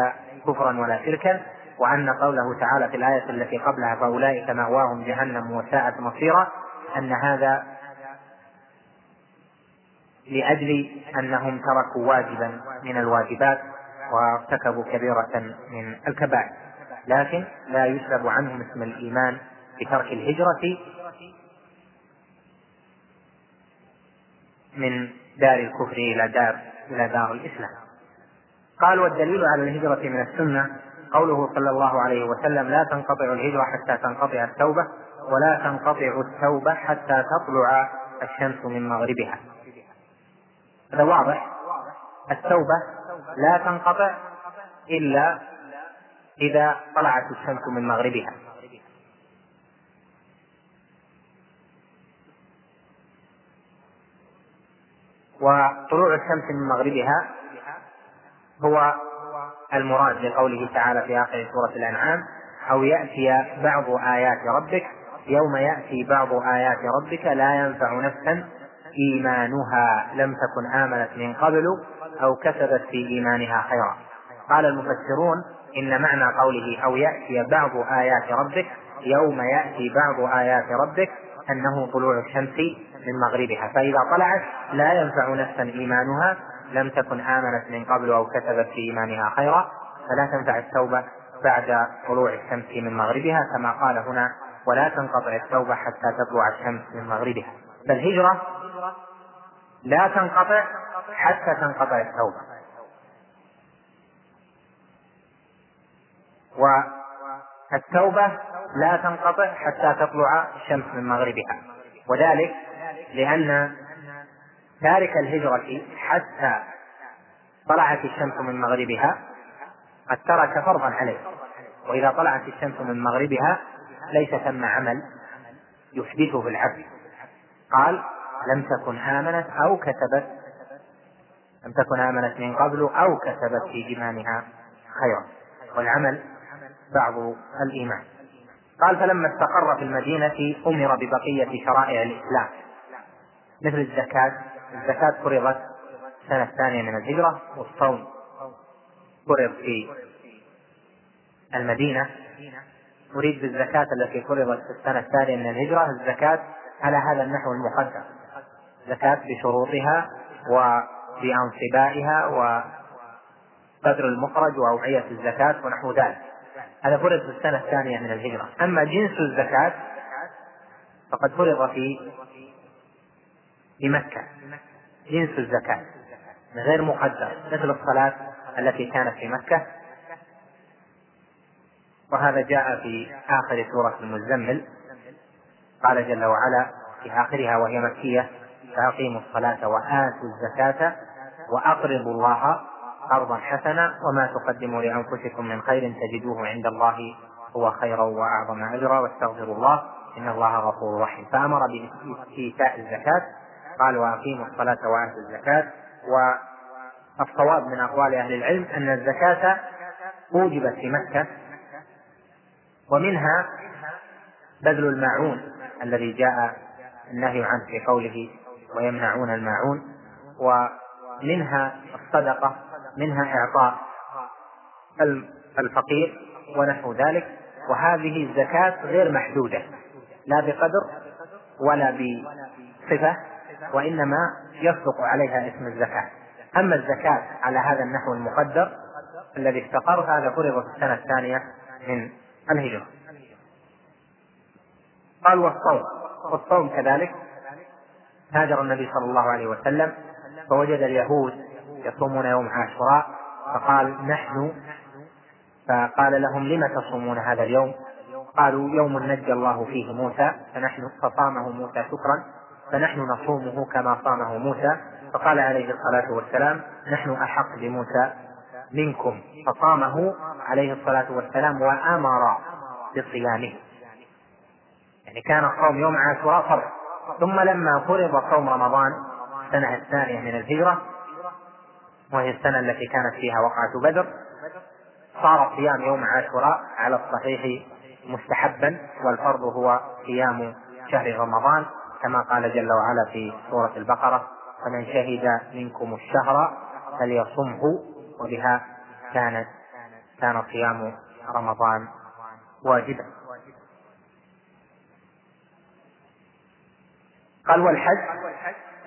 كفرا ولا شركا وأن قوله تعالى في الآية التي قبلها فأولئك مأواهم جهنم وساءت مصيرا أن هذا لأجل أنهم تركوا واجبا من الواجبات وارتكبوا كبيرة من الكبائر. لكن لا يسلب عنهم اسم الإيمان بترك الهجرة من دار الكفر إلى دار إلى دار الإسلام. قال والدليل على الهجرة من السنة قوله صلى الله عليه وسلم لا تنقطع الهجرة حتى تنقطع التوبة ولا تنقطع التوبة حتى تطلع الشمس من مغربها. هذا واضح. التوبة لا تنقطع إلا إذا طلعت الشمس من مغربها. وطلوع الشمس من مغربها هو المراد لقوله تعالى في آخر سورة الأنعام أو يأتي بعض آيات ربك يوم يأتي بعض آيات ربك لا ينفع نفسا إيمانها لم تكن آمنت من قبل أو كسبت في إيمانها خيرا. قال المفسرون إن معنى قوله أو يأتي بعض آيات ربك يوم يأتي بعض آيات ربك أنه طلوع الشمس من مغربها. فإذا طلعت لا ينفع نفسا إيمانها. لم تكن آمنت من قبل أو كسبت في إيمانها خيرا. فلا تنفع التوبة بعد طلوع الشمس من مغربها كما قال هنا. ولا تنقطع التوبة حتى تطلع الشمس من مغربها. فالهجرة لا تنقطع حتى تنقطع التوبة. والتوبة لا تنقطع حتى تطلع الشمس من مغربها. وذلك لأن تارك الهجرة حتى طلعت الشمس من مغربها قد ترك فرضا عليه. وإذا طلعت الشمس من مغربها ليس ثم عمل يحدثه العبد. قال لم تكن آمنت أو كسبت. لم تكن آمنت من قبل أو كسبت في إيمانها خيرا. والعمل بعض الإيمان. قال فلما استقر في المدينة أمر ببقية شرائع الإسلام مثل الزكاة. الزكاة فرضت السنة الثانية من الهجرة والصوم فرض في المدينة. نريد بالزكاة التي فرضت في السنة الثانية من الهجرة الزكاة على هذا النحو المقدر زكاة بشروطها وبأنصبائها وقدر المخرج وأوعية الزكاة ونحو ذلك. هذا فرض في السنة الثانية من الهجرة. أما جنس الزكاة فقد فرض في في مكة. جنس الزكاة غير مقدر مثل الصلاة التي كانت في مكة. وهذا جاء في آخر سورة المزمل. قال جل وعلا في آخرها وهي مكية فأقيموا الصلاة وآتوا الزكاة وأقرضوا الله قرضا حسنا وما تقدموا لأنفسكم من خير تجدوه عند الله هو خيرا وأعظم أجرا واستغفروا الله إن الله غفور رحيم. فأمر بإيتاء الزكاة قال وأقيموا الصلاة وآتوا الزكاة. والصواب من أقوال أهل العلم أن الزكاة أوجبت في مكة ومنها بذل الماعون الذي جاء النهي عنه في قوله ويمنعون الماعون ومنها الصدقة منها إعطاء الفقير ونحو ذلك وهذه الزكاة غير محدودة لا بقدر ولا بصفة وإنما يصدق عليها اسم الزكاة. أما الزكاة على هذا النحو المقدر الذي استقر هذا فرض في السنة الثانية من الهجرة. قال والصوم. والصوم كذلك. هاجر النبي صلى الله عليه وسلم فوجد اليهود يصومون يوم عاشوراء؟ فقال نحن. فقال لهم لم تصومون هذا اليوم؟ قالوا يوم نجى الله فيه موسى فنحن فصامه موسى شكرا فنحن نصومه كما صامه موسى. فقال عليه الصلاة والسلام نحن أحق بموسى منكم. فصامه عليه الصلاة والسلام وأمر بصيامه. يعني كان الصوم يوم عاشوراء فرض ثم لما فرض صوم رمضان السنة الثانية من الهجرة وهي السنة التي كانت فيها وقعة بدر. صار صيام يوم عاشوراء على الصحيح مستحبا والفرض هو صيام شهر رمضان كما قال جل وعلا في سورة البقرة فمن شهد منكم الشهر فليصمه وبها كان كان صيام رمضان واجبا. قال والحج؟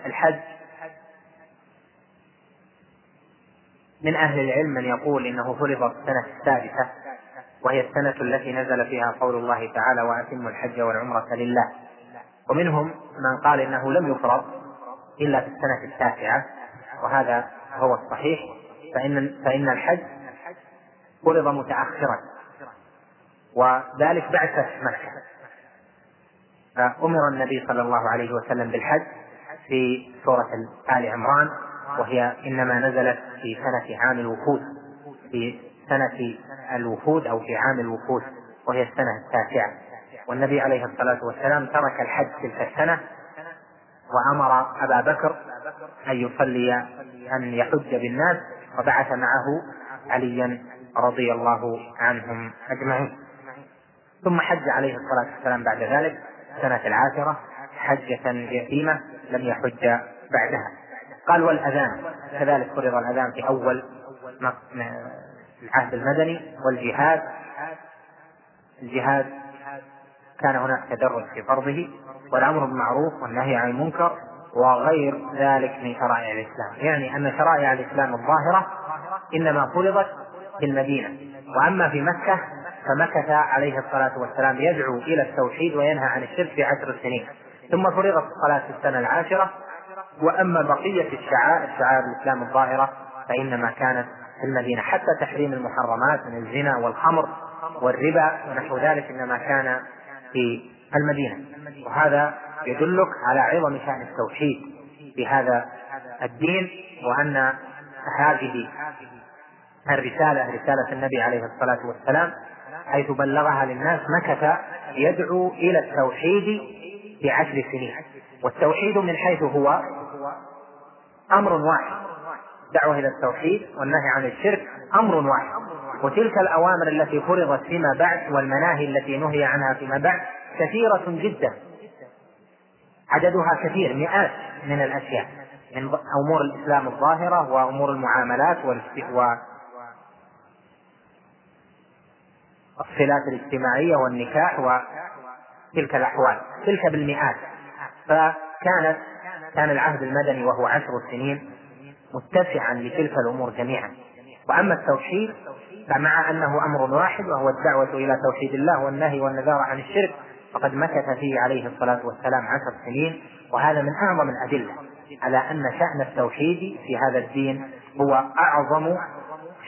الحج من أهل العلم من يقول إنه فرض السنة السادسة وهي السنة التي نزل فيها قول الله تعالى وأتموا الحج والعمرة لله ومنهم من قال إنه لم يفرض إلا في السنة التاسعة وهذا هو الصحيح فإن فإن الحج فرض متأخرا وذلك بعد فتح مكة. فأمر النبي صلى الله عليه وسلم بالحج في سورة آل عمران وهي إنما نزلت في سنة عام الوفود في سنة الوفود أو في عام الوفود وهي السنة التاسعة. والنبي عليه الصلاة والسلام ترك الحج تلك السنة وأمر أبا بكر أن يصلي أن يحج بالناس وبعث معه عليا رضي الله عنهم أجمعين. ثم حج عليه الصلاة والسلام بعد ذلك السنة العاشرة حجة يتيمة لم يحج بعدها. قال والأذان. كذلك فرض الأذان في أول العهد المدني والجهاد. الجهاد كان هناك تدرج في فرضه والأمر بالمعروف والنهي عن المنكر وغير ذلك من شرائع الإسلام. يعني أن شرائع الإسلام الظاهرة إنما فرضت في المدينة. وأما في مكة فمكث عليه الصلاة والسلام يدعو إلى التوحيد وينهى عن الشرك في عشر سنين. ثم فرضت الصلاة في السنة العاشرة وأما بقية الشعائر شعائر الإسلام الظاهرة فإنما كانت في المدينة. حتى تحريم المحرمات من الزنا والخمر والربا ونحو ذلك إنما كان في المدينة. وهذا يدلك على عظم شأن التوحيد في هذا الدين وأن هذه الرسالة رسالة النبي عليه الصلاة والسلام حيث بلغها للناس مكث يدعو إلى التوحيد في عشر سنين. والتوحيد من حيث هو أمر واحد. دعوة إلى التوحيد والنهي عن الشرك أمر واحد. وتلك الأوامر التي فرضت فيما بعد والمناهي التي نهي عنها فيما بعد كثيرة جدا. عددها كثير مئات من الأشياء من أمور الإسلام الظاهرة وأمور المعاملات والصلات الاجتماعية والنكاح وتلك الأحوال تلك بالمئات. فكانت كان العهد المدني وهو عشر سنين متسعا لتلك الأمور جميعا. وأما التوحيد فمع أنه أمر واحد وهو الدعوة إلى توحيد الله والنهي والنذار عن الشرك فقد مكث فيه عليه الصلاة والسلام عشر سنين. وهذا من أعظم الأدلة على أن شأن التوحيد في هذا الدين هو أعظم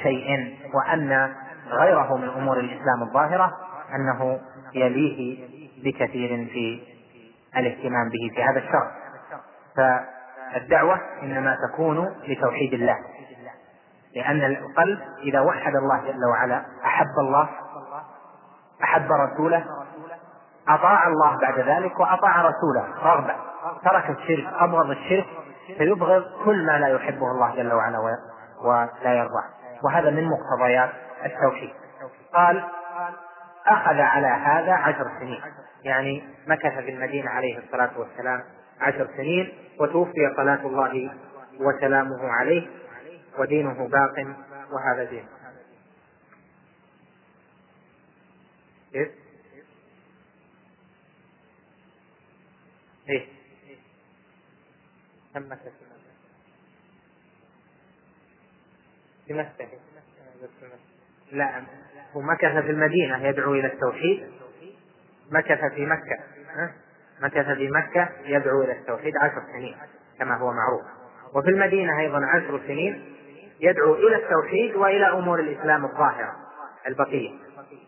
شيء وأن غيره من أمور الإسلام الظاهرة أنه يليه بكثير في الاهتمام به في هذا الشرع. فالدعوة إنما تكون لتوحيد الله لأن القلب إذا وحد الله جل وعلا أحب الله أحب رسوله أطاع الله بعد ذلك وأطاع رسوله رغبة ترك الشرك أبغض الشرك فيبغض كل ما لا يحبه الله جل وعلا ولا يرضاه وهذا من مقتضيات التوحيد. قال أخذ على هذا عشر سنين. يعني مكث في المدينة عليه الصلاة والسلام عشر سنين وتوفي صلاة الله وسلامه عليه ودينه باق وهذا دين. كيف؟ إيه؟ كم مكث في مكة لا هو مكث في المدينة يدعو إلى التوحيد. مكث في مكة. مكث في مكة يدعو إلى التوحيد عشر سنين كما هو معروف. وفي المدينة أيضا عشر سنين يدعو إلى التوحيد وإلى أمور الإسلام الظاهرة البقية.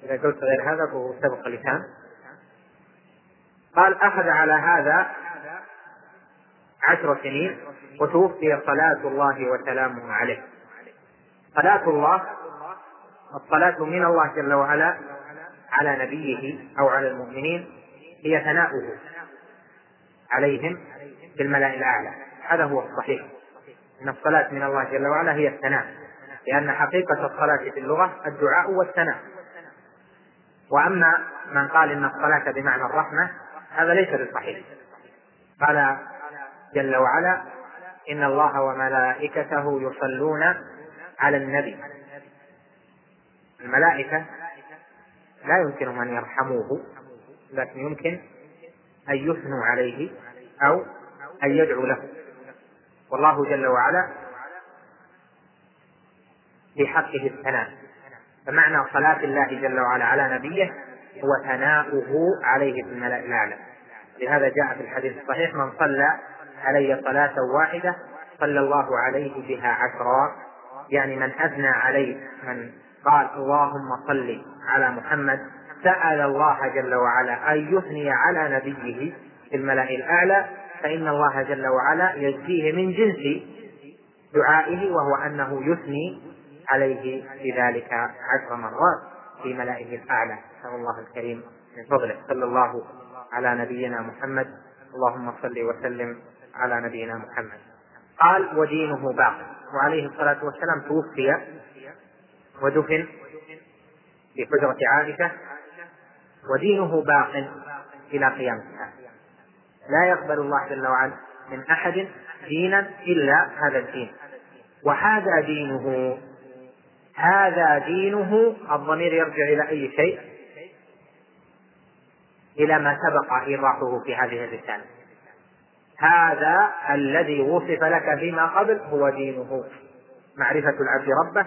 إذا قلت غير هذا فهو سبق لسان. قال أخذ على هذا عشر سنين وتوفي صلاة الله وسلامه عليه. صلاة الله الصلاة من الله جل وعلا على نبيه أو على المؤمنين هي ثناؤه. عليهم في الملأ الأعلى. هذا هو الصحيح. أن الصلاة من الله جل وعلا هي الثناء لأن حقيقة الصلاة في اللغة الدعاء والثناء. وأما من قال إن الصلاة بمعنى الرحمة هذا ليس بصحيح. قال جل وعلا إن الله وملائكته يصلون على النبي. الملائكة لا يمكنهم أن يرحموه لكن يمكن أن يثنوا عليه أو أن يدعوا له. والله جل وعلا في حقه الثناء. فمعنى صلاة الله جل وعلا على نبيه هو ثناؤه عليه في الملأ الأعلى. لهذا جاء في الحديث الصحيح من صلى علي صلاة واحدة صلى الله عليه بها عشرا. يعني من أثنى عليه من قال اللهم صل على محمد سأل الله جل وعلا أن يثني على نبيه في الملأ الأعلى فإن الله جل وعلا يجزيه من جنس دعائه وهو أنه يثني عليه بذلك عشر مرات في ملائه الأعلى. نسأل الله الكريم من فضله. صلى الله على نبينا محمد. اللهم صل وسلم على نبينا محمد. قال ودينه باق وعليه الصلاة والسلام توفي ودفن في حجرة عائشة. ودينه باق إلى قيام الساعة لا يقبل الله جل وعلا من أحد دينا إلا هذا الدين. وهذا دينه هذا دينه الضمير يرجع إلى أي شيء؟ إلى ما سبق إيضاحه في هذه الرسالة. هذا الذي وصف لك فيما قبل هو دينه. معرفة العبد ربه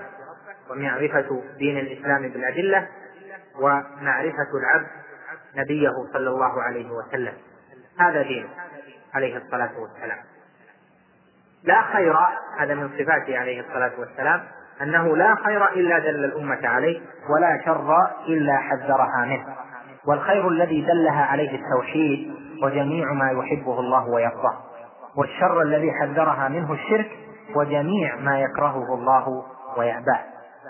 ومعرفة دين الإسلام بالأدلة ومعرفة العبد نبيه صلى الله عليه وسلم. هذا دينه عليه الصلاة والسلام. لا خير هذا من صفاته عليه الصلاة والسلام أنه لا خير إلا دل الأمة عليه ولا شر إلا حذرها منه. والخير الذي دلها عليه التوحيد وجميع ما يحبه الله ويرضاه. والشر الذي حذرها منه الشرك وجميع ما يكرهه الله ويأباه.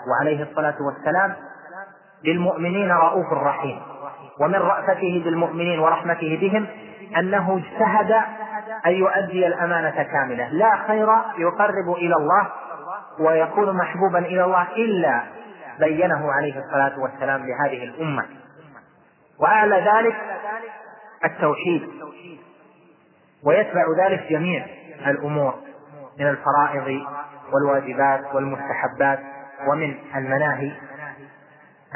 وعليه الصلاة والسلام للمؤمنين رؤوف رحيم. ومن رأفته بالمؤمنين ورحمته بهم أنه اجتهد أن يؤدي الأمانة كاملة. لا خير يقرب إلى الله ويكون محبوبا إلى الله إلا بينه عليه الصلاة والسلام لهذه الأمة. وأعلى ذلك التوحيد. ويتبع ذلك جميع الأمور من الفرائض والواجبات والمستحبات ومن المناهي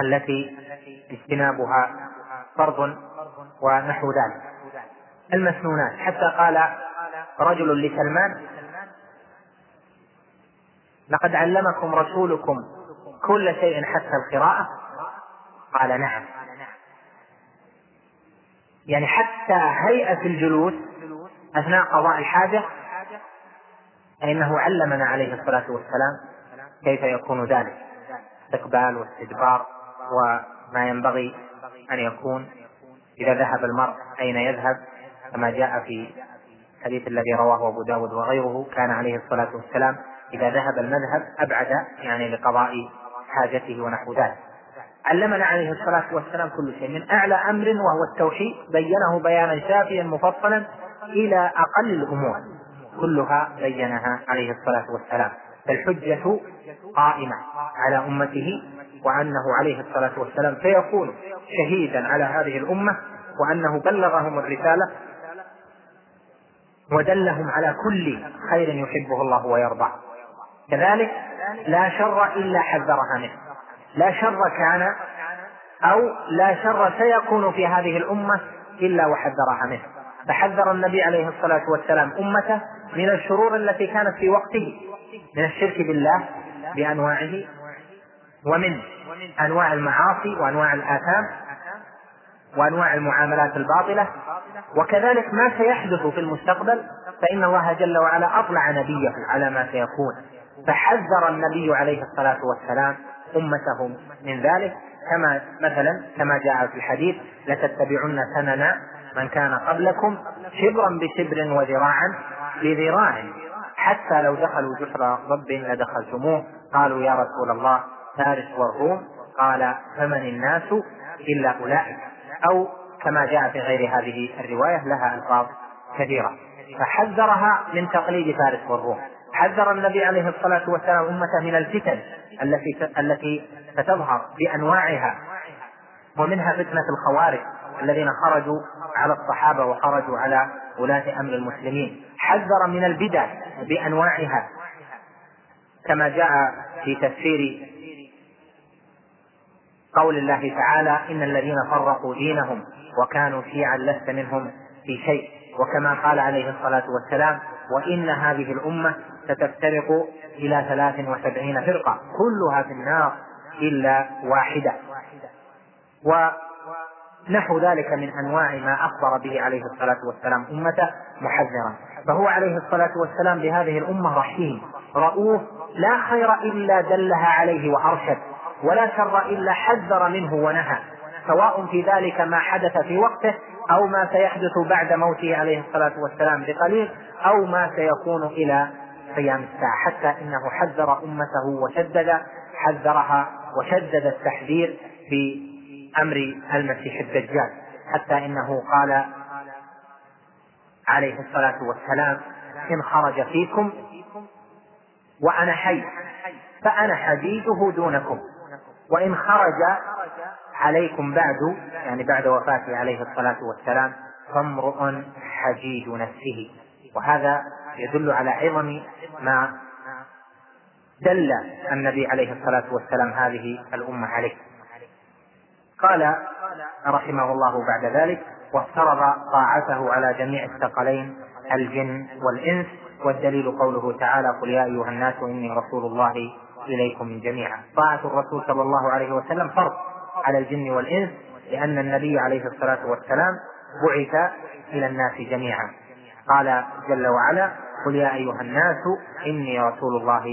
التي اجتنابها فرض ونحو ذلك. المسنونات. حتى قال رجل لسلمان لقد علمكم رسولكم كل شيء حتى القراءة. قال نعم. يعني حتى هيئة الجلوس أثناء قضاء الحاجة فإنه علمنا عليه الصلاة والسلام كيف يكون ذلك. استقبال واستدبار. وما ينبغي أن يكون إذا ذهب المرء أين يذهب كما جاء في الحديث الذي رواه أبو داود وغيره كان عليه الصلاة والسلام إذا ذهب المذهب أبعد يعني لقضاء حاجته ونحو ذلك. علمنا عليه الصلاة والسلام كل شيء من أعلى أمر وهو التوحيد بينه بيانا شافيا مفصلا إلى أقل الأمور. كلها بينها عليه الصلاة والسلام. فالحجة قائمة على أمته وأنه عليه الصلاة والسلام سيكون شهيدا على هذه الأمة وأنه بلغهم الرسالة ودلهم على كل خير يحبه الله ويرضاه. كذلك لا شر إلا حذرها منه. لا شر كان أو لا شر سيكون في هذه الأمة إلا وحذرها منه. فحذر النبي عليه الصلاة والسلام أمته من الشرور التي كانت في وقته من الشرك بالله بأنواعه ومن أنواع المعاصي وأنواع الآثام وأنواع المعاملات الباطلة. وكذلك ما سيحدث في المستقبل فإن الله جل وعلا أطلع نبيه على ما سيكون. فحذر النبي عليه الصلاة والسلام أمته من ذلك. كما مثلا كما جاء في الحديث لتتبعن سنن من كان قبلكم شبرا بشبر وذراعا بذراع. حتى لو دخلوا جحر رب لدخلتموه. قالوا يا رسول الله فارس والروم قال فمن الناس إلا أولئك؟ أو كما جاء في غير هذه الرواية لها ألفاظ كثيرة. فحذرها من تقليد فارس والروم حذر النبي عليه الصلاة والسلام أمته من الفتن التي التي ستظهر بأنواعها ومنها فتنة الخوارج. الذين خرجوا على الصحابة وخرجوا على ولاة أمر المسلمين. حذر من البدع بأنواعها كما جاء في تفسير قول الله تعالى إن الذين فرقوا دينهم وكانوا شيعا لست منهم في شيء. وكما قال عليه الصلاة والسلام وإن هذه الأمة ستفترق إلى ثلاث وسبعين فرقة كلها في النار إلا واحدة. ونحو ذلك من أنواع ما أخبر به عليه الصلاة والسلام أمته محذرا فهو عليه الصلاة والسلام بهذه الأمة رحيم رؤوف لا خير إلا دلها عليه وأرشد ولا شر إلا حذر منه ونهى سواء في ذلك ما حدث في وقته أو ما سيحدث بعد موته عليه الصلاة والسلام بقليل أو ما سيكون إلى قيام الساعة. حتى إنه حذر أمته وشدد حذرها وشدد التحذير في أمر المسيح الدجال حتى إنه قال عليه الصلاة والسلام إن خرج فيكم وأنا حي فأنا حديده دونكم وإن خرج عليكم بعد يعني بعد وفاته عليه الصلاة والسلام فامرؤ حجيج نفسه وهذا يدل على عظم ما دل النبي عليه الصلاة والسلام هذه الأمة عليه. قال رحمه الله بعد ذلك وافترض طاعته على جميع الثقلين الجن والإنس والدليل قوله تعالى قل يا أيها الناس إني رسول الله إليكم جميعا. طاعة الرسول صلى الله عليه وسلم فرض على الجن والإنس لأن النبي عليه الصلاة والسلام بعث إلى الناس جميعا. قال جل وعلا قل يا أيها الناس إني رسول الله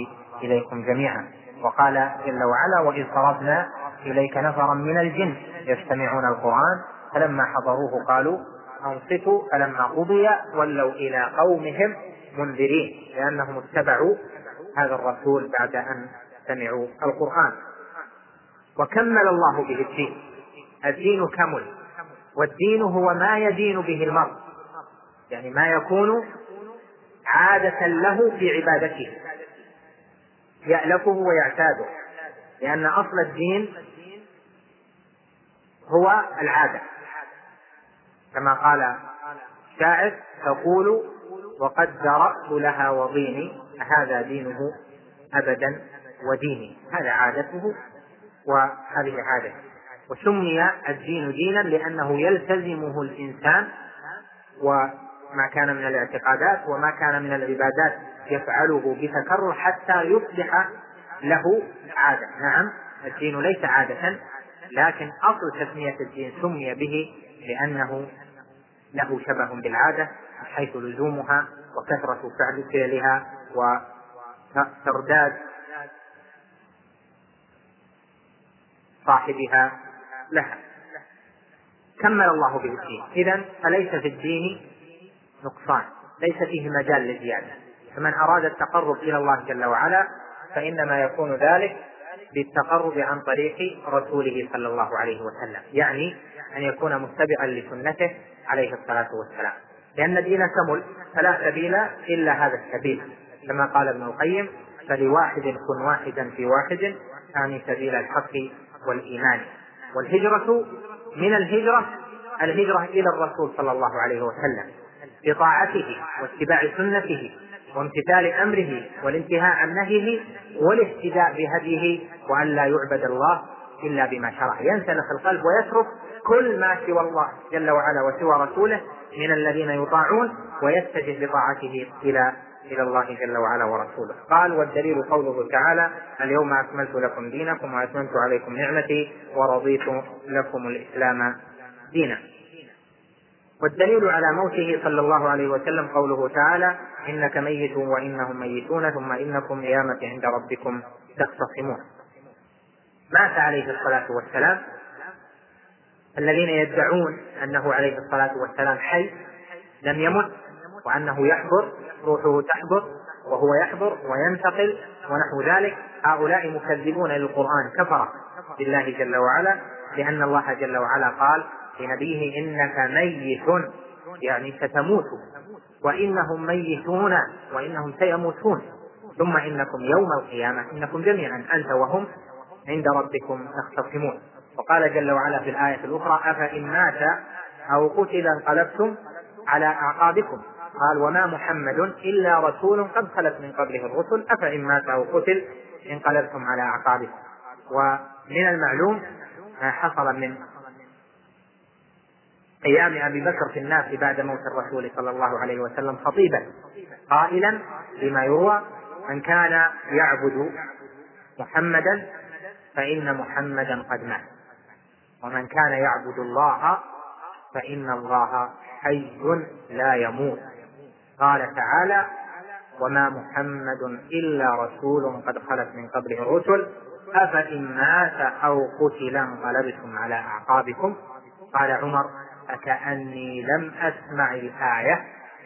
إليكم جميعا. وقال جل وعلا وإذ صرفنا إليك نفرا من الجن يستمعون القرآن فلما حضروه قالوا أنصتوا فلما قضي ولوا إلى قومهم منذرين لأنهم اتبعوا هذا الرسول بعد أن سمعوا القرآن. وكمل الله به الدين. الدين كمل والدين هو ما يدين به المرء يعني ما يكون عادة له في عبادته يألفه ويعتاده. لأن أصل الدين هو العادة. كما قال الشاعر تقول وقد درأت لها وضيني هذا دينه أبدا وديني. هذا عادته وهذه عادته وسمي الدين دينا لأنه يلتزمه الإنسان وما كان من الاعتقادات وما كان من العبادات يفعله بتكرر حتى يصبح له عادة. نعم الدين ليس عادة لكن أصل تسمية الدين سمي به لأنه له شبه بالعادة من حيث لزومها وكثرة فعل فعلها وترداد صاحبها لها. كمل الله به الدين. إذا فليس في الدين نقصان ليس فيه مجال للزيادة فمن أراد التقرب إلى الله جل وعلا فإنما يكون ذلك بالتقرب عن طريق رسوله صلى الله عليه وسلم. يعني أن يكون متبعا لسنته عليه الصلاة والسلام. لأن الدين كمل فلا سبيل إلا هذا السبيل. كما قال ابن القيم فلواحد كن واحدا في واحد ثاني سبيل الحق والإيمان. والهجرة من الهجرة الهجرة إلى الرسول صلى الله عليه وسلم بطاعته واتباع سنته. وامتثال أمره والانتهاء عن نهيه والاهتداء بهديه وأن لا يعبد الله إلا بما شرع. ينسلخ القلب ويترك كل ما سوى الله جل وعلا وسوى رسوله من الذين يطاعون ويتجه بطاعته إلى إلى الله جل وعلا ورسوله. قال والدليل قوله تعالى اليوم أكملت لكم دينكم وأتممت عليكم نعمتي ورضيت لكم الإسلام دينا. والدليل على موته صلى الله عليه وسلم قوله تعالى إنك ميت وإنهم ميتون ثم إنكم قيامة عند ربكم تختصمون. مات عليه الصلاة والسلام. الذين يدعون أنه عليه الصلاة والسلام حي لم يمت وأنه يحضر روحه تحضر وهو يحضر وينتقل ونحو ذلك. هؤلاء مكذبون للقرآن كفرة بالله جل وعلا لأن الله جل وعلا قال لنبيه إنك ميت. يعني ستموت. وإنهم ميتون. وإنهم سيموتون. ثم إنكم يوم القيامة إنكم جميعا أنت وهم عند ربكم تختصمون. وقال جل وعلا في الآية الأخرى أفإن مات أو قتل انقلبتم على أعقابكم. قال وما محمد إلا رسول قد خلت من قبله الرسل. أفإن مات أو قتل انقلبتم على أعقابكم. ومن المعلوم ما حصل من قيام أبي بكر في الناس بعد موت الرسول صلى الله عليه وسلم خطيبا قائلا بما يروى من كان يعبد محمدا فإن محمدا قد مات ومن كان يعبد الله فإن الله حي لا يموت. قال تعالى وما محمد إلا رسول قد خلت من قبله الرسل أفإن مات أو قتل انقلبتم على أعقابكم؟ قال عمر فكأني لم أسمع الآية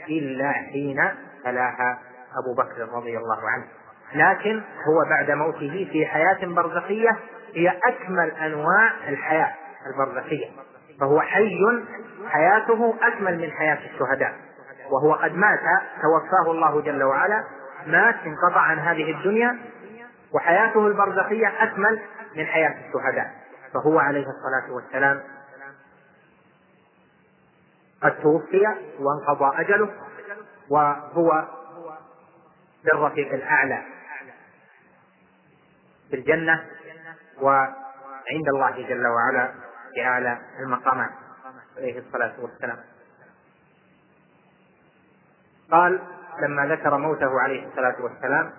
إلا حين تلاها أبو بكر رضي الله عنه. لكن هو بعد موته في حياة برزخية هي أكمل أنواع الحياة البرزخية. فهو حي حياته أكمل من حياة الشهداء. وهو قد مات توفاه الله جل وعلا مات انقطع عن هذه الدنيا وحياته البرزخية أكمل من حياة الشهداء. فهو عليه الصلاة والسلام قد توفي وانقضى أجله وهو بالرفيق الأعلى في الجنة وعند الله جل وعلا في أعلى المقامات عليه الصلاة والسلام. قال لما ذكر موته عليه الصلاة والسلام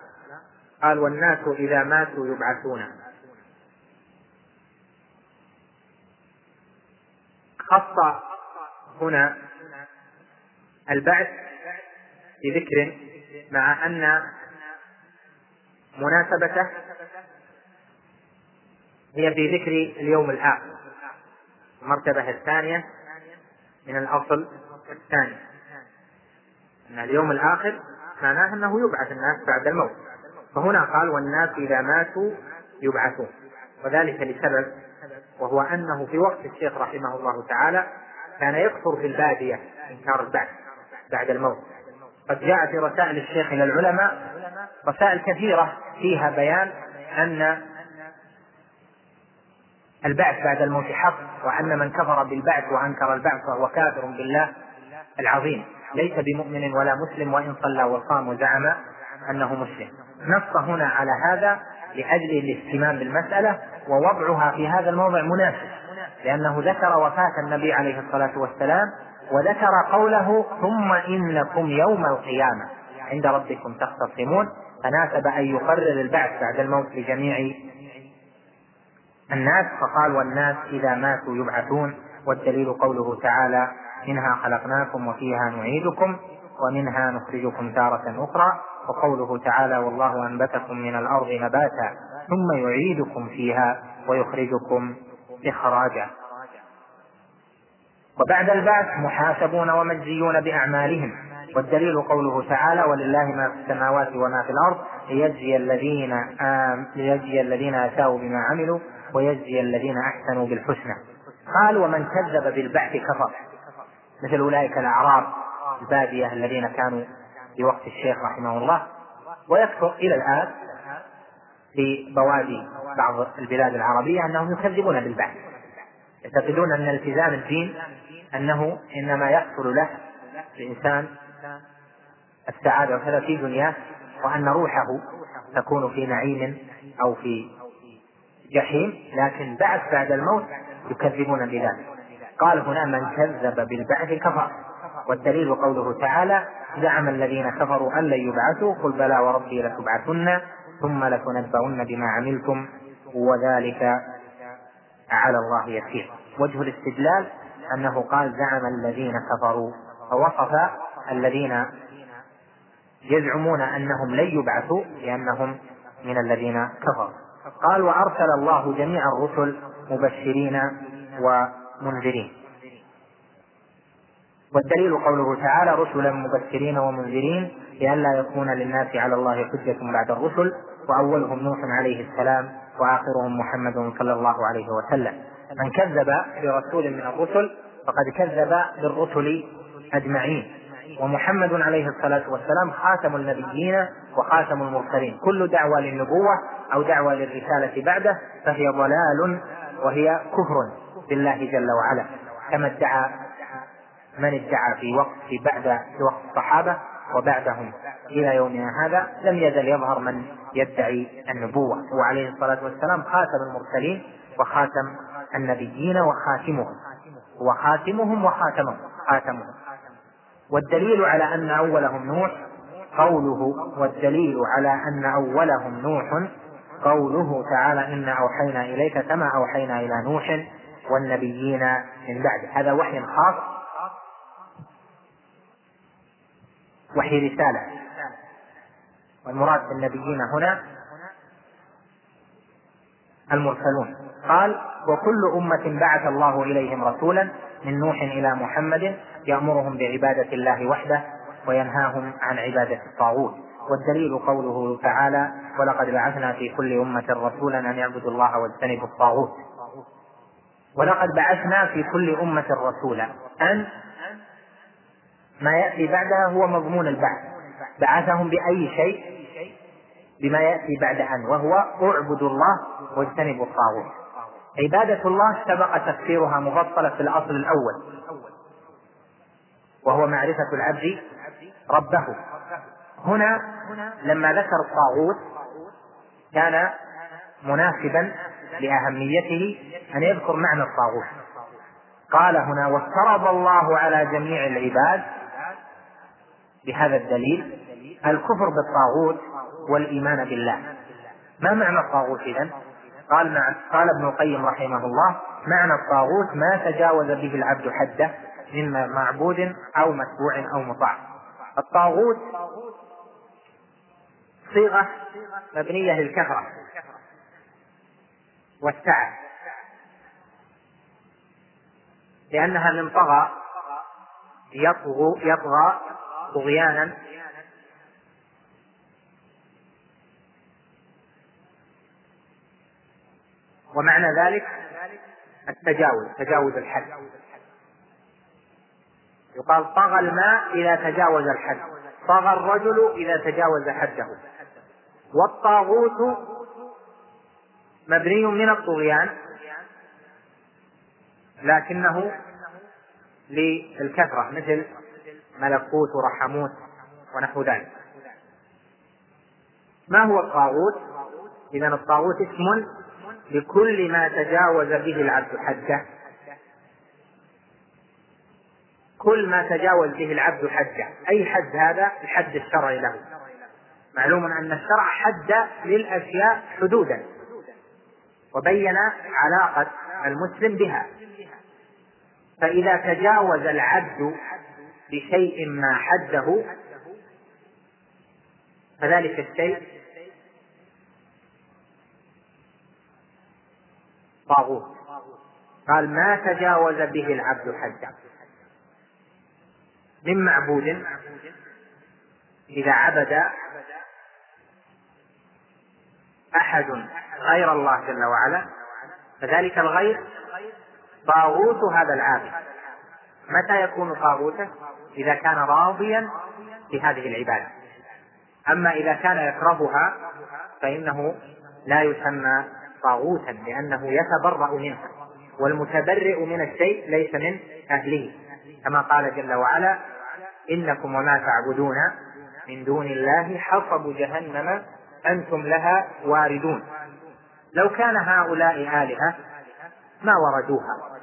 قال والناس إذا ماتوا يبعثون خص هنا البعث بذكر مع أن مناسبته هي في ذكر اليوم الآخر المرتبة الثانية من الأصل الثاني. أن اليوم الآخر معناه أنه يبعث الناس بعد الموت. فهنا قال والناس إذا ماتوا يبعثون. وذلك لسبب وهو أنه في وقت الشيخ رحمه الله تعالى كان يكثر في البادية إنكار البعث بعد الموت. قد جاء في رسائل الشيخ إلى العلماء رسائل كثيرة فيها بيان أن البعث بعد الموت حق وأن من كفر بالبعث وأنكر البعث فهو كافر بالله العظيم. ليس بمؤمن ولا مسلم وإن صلى وصام وزعم أنه مسلم. نص هنا على هذا لأجل الاهتمام بالمسألة ووضعها في هذا الموضع مناسب. لأنه ذكر وفاة النبي عليه الصلاة والسلام وذكر قوله ثم إنكم يوم القيامة. عند ربكم تختصمون. فناسب أن يقرر البعث بعد الموت لجميع الناس. فقال والناس إذا ماتوا يبعثون. والدليل قوله تعالى منها خلقناكم وفيها نعيدكم ومنها نخرجكم تارة أخرى. وقوله تعالى والله أنبتكم من الأرض نباتا ثم يعيدكم فيها ويخرجكم إخراجا. وبعد البعث محاسبون ومجزيون بأعمالهم. والدليل قوله تعالى ولله ما في السماوات وما في الأرض ليجزي الذين آم ليجزي الذين أساءوا بما عملوا ويجزي الذين أحسنوا بالحسنى. قال ومن كذب بالبعث كفر. مثل أولئك الأعراب البادية الذين كانوا في وقت الشيخ رحمه الله. ويكثر إلى الآن. في بوادي بعض البلاد العربية أنهم يكذبون بالبعث. يعتقدون أن التزام الدين أنه إنما يحصل له الإنسان السعادة وكذا في دنياه وأن روحه تكون في نعيم أو في جحيم لكن بعد بعد الموت يكذبون بذلك. قال هنا من كذب بالبعث كفر. والدليل قوله تعالى زعم الذين كفروا أن لن يبعثوا قل بلى وربي لتبعثن. ثم لتنبؤن بما عملتم وذلك على الله يسير. وجه الاستدلال أنه قال زعم الذين كفروا فوصف الذين يزعمون أنهم لن يبعثوا لأنهم من الذين كفروا. قال وأرسل الله جميع الرسل مبشرين ومنذرين. والدليل قوله تعالى رسلا مبشرين ومنذرين. لئلا يكون للناس على الله حجة بعد الرسل وأولهم نوح عليه السلام وآخرهم محمد صلى الله عليه وسلم. من كذب برسول من الرسل فقد كذب بالرسل أجمعين. ومحمد عليه الصلاة والسلام خاتم النبيين وخاتم المرسلين. كل دعوة للنبوة أو دعوة للرسالة بعده فهي ضلال وهي كفر بالله جل وعلا. كما ادعى من ادعى في وقت في بعد في وقت الصحابة وبعدهم إلى يومنا هذا لم يزل يظهر من يدعي النبوة. هو عليه الصلاة والسلام خاتم المرسلين وخاتم النبيين وخاتمهم. وخاتمهم وخاتمهم. خاتمهم. والدليل على أن أولهم نوح قوله والدليل على أن أولهم نوح قوله تعالى إنا أوحينا إليك كما أوحينا إلى نوح والنبيين من بعد. هذا وحي خاص وحي رسالة. والمراد بالنبيين هنا المرسلون. قال وكل أمة بعث الله إليهم رسولا من نوح إلى محمد يأمرهم بعبادة الله وحده وينهاهم عن عبادة الطاغوت. والدليل قوله تعالى ولقد بعثنا في كل أمة رسولا أن يعبدوا الله واجتنبوا الطاغوت. ولقد بعثنا في كل أمة رسولا أن ما يأتي بعدها هو مضمون البعث. بعثهم بأي شيء؟ بما يأتي بعد أن وهو اعبدوا الله واجتنبوا الطاغوت. عبادة الله سبق تفسيرها مفصلة في الأصل الأول. وهو معرفة العبد ربه. هنا لما ذكر الطاغوت كان مناسبا لأهميته أن يذكر معنى الطاغوت. قال هنا وافترض الله على جميع العباد بهذا الدليل الكفر بالطاغوت والإيمان بالله ما معنى الطاغوت إذن؟ قال مع قال ابن القيم رحمه الله معنى الطاغوت ما تجاوز به العبد حده من معبود أو متبوع أو مطاع الطاغوت صيغة مبنية للكثرة والسعة لأنها من طغى يطغى طغيانا. ومعنى ذلك التجاوز تجاوز الحد. يقال طغى الماء إذا تجاوز الحد. طغى الرجل إذا تجاوز حده. والطاغوت مبني من الطغيان لكنه للكثرة مثل ملكوت ورحموت ونحو ذلك. ما هو الطاغوت؟ إذا الطاغوت اسم لكل ما تجاوز به العبد حده. كل ما تجاوز به العبد حده. أي حد هذا؟ الحد الشرعي له. معلوم أن الشرع حد للأشياء حدودا. وبين علاقة المسلم بها. فإذا تجاوز العبد بشيء ما حده فذلك الشيء طاغوت. قال ما تجاوز به العبد حده. من معبود إذا عبد أحد غير الله جل وعلا فذلك الغير طاغوت هذا العابد. متى يكون طاغوتا إذا كان راضيا بهذه العبادة. أما إذا كان يكرهها فإنه لا يسمى طاغوتا لأنه يتبرأ منها والمتبرئ من الشيء ليس من أهله. كما قال جل وعلا إنكم وما تعبدون من دون الله حصب جهنم أنتم لها واردون. لو كان هؤلاء آلهة ما وردوها؟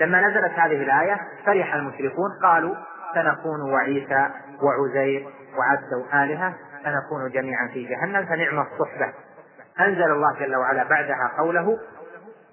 لما نزلت هذه الآية فرح المشركون قالوا سنكون وعيسى وعزير وعبد آلهة سنكون جميعا في جهنم فنعم الصحبة. أنزل الله جل وعلا بعدها قوله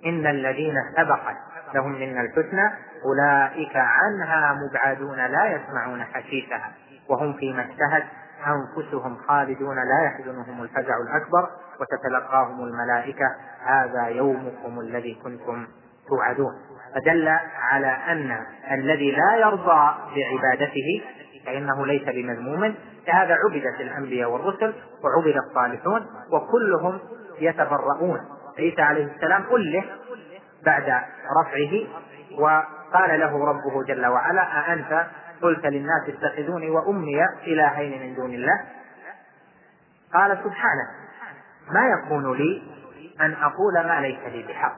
إن الذين سبقت لهم منا الحسنى أولئك عنها مبعدون لا يسمعون حسيسها وهم فيما اشتهت أنفسهم خالدون لا يحزنهم الفزع الأكبر وتتلقاهم الملائكة هذا يومكم الذي كنتم توعدون. فدل على أن الذي لا يرضى بعبادته فإنه ليس بمذموم لهذا عبدت الأنبياء والرسل وعبد الصالحون وكلهم يتبرؤون عيسى عليه السلام أله بعد رفعه وقال له ربه جل وعلا أأنت قلت للناس اتخذوني وأمي إلهين من دون الله؟ قال سبحانه ما يكون لي أن أقول ما ليس لي بحق.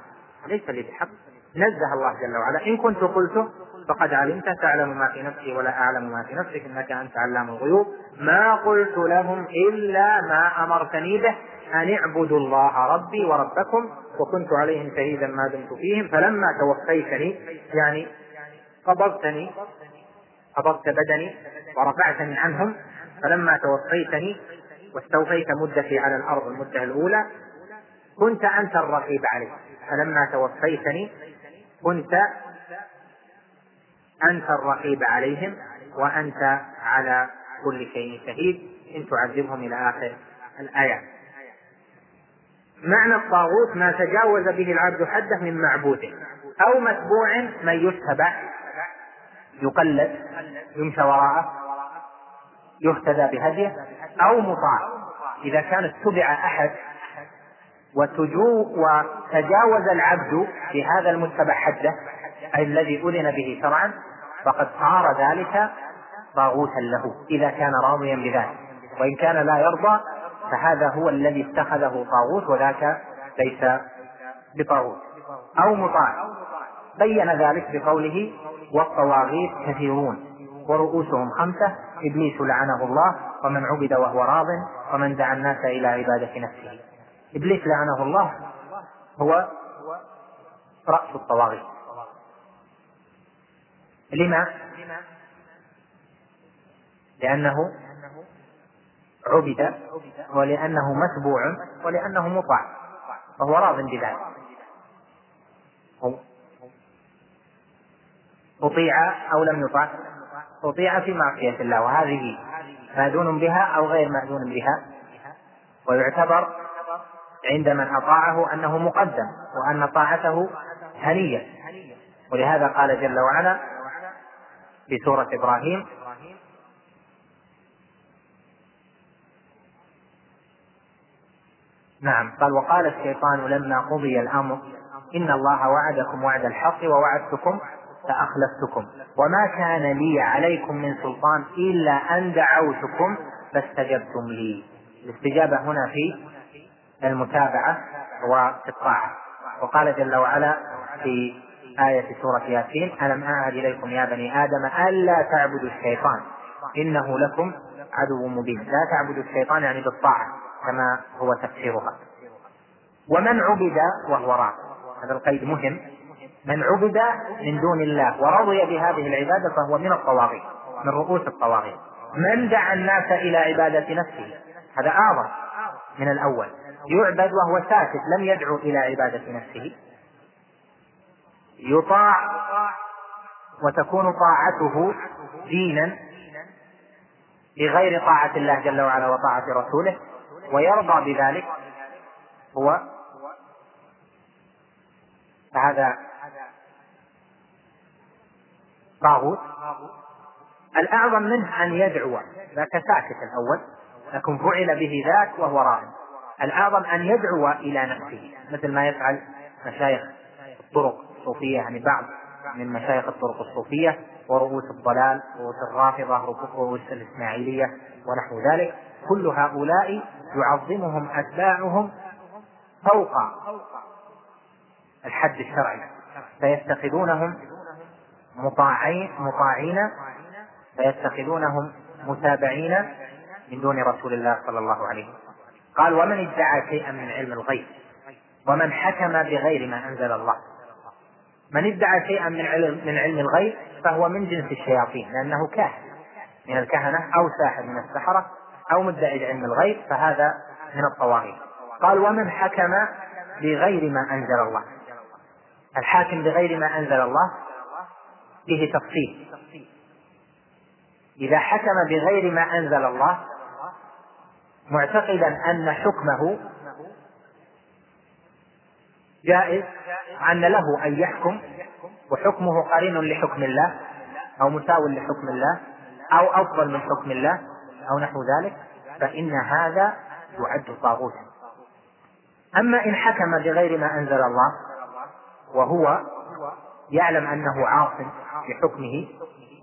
ليس لي بحق. نزه الله جل وعلا. إن كنت قلته فقد علمت. تعلم ما في نفسي ولا أعلم ما في نفسك. إنك أنت علام الغيوب. ما قلت لهم إلا ما أمرتني به. أن اعبدوا الله ربي وربكم. وكنت عليهم شهيدا ما دمت فيهم. فلما توفيتني يعني قبضتني قبضت بدني ورفعتني عنهم. فلما توفيتني واستوفيت مدتي على الأرض المدة الأولى كنت أنت الرقيب عليه فلما توفيتني كنت أنت الرقيب عليهم وأنت على كل شيء شهيد. إن تعذبهم إلى آخر الآيات معنى الطاغوت ما تجاوز به العبد حده من معبوده أو متبوع من يتبع يقلد يمشى وراءه يهتدى بهديه أو مطاع. إذا كان اتبع أحد وتجو وتجاوز العبد في هذا المتبع حده الذي أذن به شرعا فقد صار ذلك طاغوتا له إذا كان راضيا بذلك. وإن كان لا يرضى فهذا هو الذي اتخذه طاغوت وذاك ليس بطاغوت. أو مطاع. بين ذلك بقوله والطواغيت كثيرون ورؤوسهم خمسة إبليس لعنه الله ومن عبد وهو راض ومن دعا الناس إلى عبادة نفسه. إبليس لعنه الله هو رأس الطواغيت لما؟ لأنه عبد ولأنه متبوع ولأنه مطاع فهو راض بذلك أطيع أو لم يطع أطيع في معصية الله وهذه مأذون بها أو غير مأذون بها ويعتبر عند من أطاعه أنه مقدم وأن طاعته هنية. ولهذا قال جل وعلا في سورة إبراهيم نعم قال وقال الشيطان لما قضي الأمر إن الله وعدكم وعد الحق ووعدتكم فأخلفتكم. وما كان لي عليكم من سلطان إلا أن دعوتكم فاستجبتم لي. الاستجابة هنا في المتابعة وفي الطاعة. وقال جل وعلا في آية سورة ياسين ألم أعهد إليكم يا بني آدم ألا تعبدوا الشيطان؟ إنه لكم عدو مبين. لا تعبدوا الشيطان يعني بالطاعة كما هو تفسيرها. ومن عبد وهو راض هذا القيد مهم. من عبد من دون الله ورضي بهذه العبادة فهو من الطواغيت من رؤوس الطواغيت من دعا الناس إلى عبادة نفسه؟ هذا أعظم من الأول. يعبد وهو ساكت لم يدعو إلى عبادة نفسه. يطاع وتكون طاعته دينا بغير طاعة الله جل وعلا وطاعة رسوله ويرضى بذلك. هو فهذا طاغوت. الأعظم منه أن يدعو ذاك ساكت الأول لكن فعل به ذاك وهو راهب الأعظم أن يدعو إلى نفسه مثل ما يفعل مشايخ الطرق الصوفية يعني بعض من مشايخ الطرق الصوفية ورؤوس الضلال رؤوس الرافضة رؤوس الإسماعيلية ونحو ذلك. كل هؤلاء يعظمهم أتباعهم فوق الحد الشرعي فيتخذونهم مطاعين مطاعين فيتخذونهم متابعين من دون رسول الله صلى الله عليه وسلم. قال ومن ادعى شيئا من علم الغيب ومن حكم بغير ما أنزل الله. من ادعى شيئا من علم من علم الغيب فهو من جنس الشياطين لأنه كاهن. من الكهنة أو ساحر من السحرة أو مدعي علم الغيب فهذا من الطواغيت قال ومن حكم بغير ما أنزل الله. الحاكم بغير ما أنزل الله فيه تفصيل. إذا حكم بغير ما أنزل الله معتقدا أن حكمه جائز أن له أن يحكم وحكمه قرين لحكم الله أو مساو لحكم الله أو أفضل من حكم الله أو نحو ذلك فإن هذا يعد طاغوتا. أما إن حكم بغير ما أنزل الله وهو يعلم أنه عاص بحكمه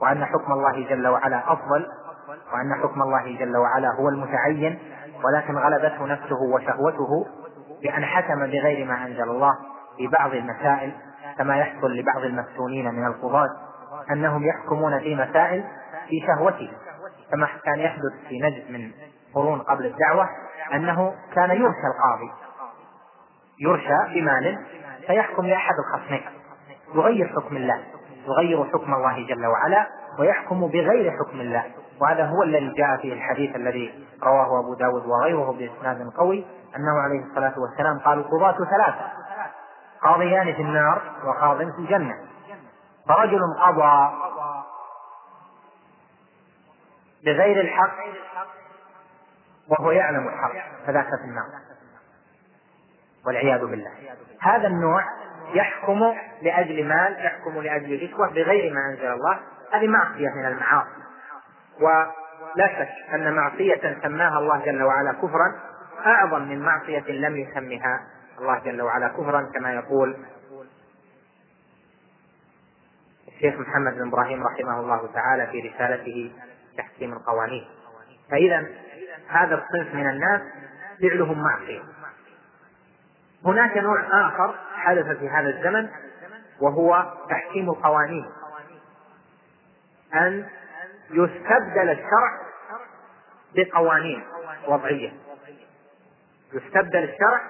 وأن حكم الله جل وعلا أفضل وأن حكم الله جل وعلا هو المتعين ولكن غلبته نفسه وشهوته بأن حكم بغير ما أنزل الله في بعض المسائل كما يحصل لبعض المفتونين من القضاة أنهم يحكمون في مسائل في شهوته كما كان يحدث في نجد من قرون قبل الدعوة أنه كان يرشى القاضي. يرشى بمال فيحكم لأحد الخصمين. يغير حكم الله يغير حكم الله جل وعلا ويحكم بغير حكم الله. وهذا هو الذي جاء فيه الحديث الذي رواه أبو داود وغيره بإسناد قوي أنه عليه الصلاة والسلام قال القضاة ثلاثة قاضيان في النار وقاض في الجنة. فرجل قضى بغير الحق وهو يعلم الحق فذاك في النار. والعياذ بالله. هذا النوع يحكم لأجل مال يحكم لأجل رشوة بغير ما أنزل الله هذه معصية من المعاصي. ولا شك أن معصية سماها الله جل وعلا كفرا أعظم من معصية لم يسمها الله جل وعلا كفرا كما يقول الشيخ محمد بن إبراهيم رحمه الله تعالى في رسالته تحكيم القوانين. فاذا هذا الصنف من الناس فعلهم معصية. هناك نوع آخر حدث في هذا الزمن وهو تحكيم القوانين. أن يستبدل الشرع بقوانين وضعية. يستبدل الشرع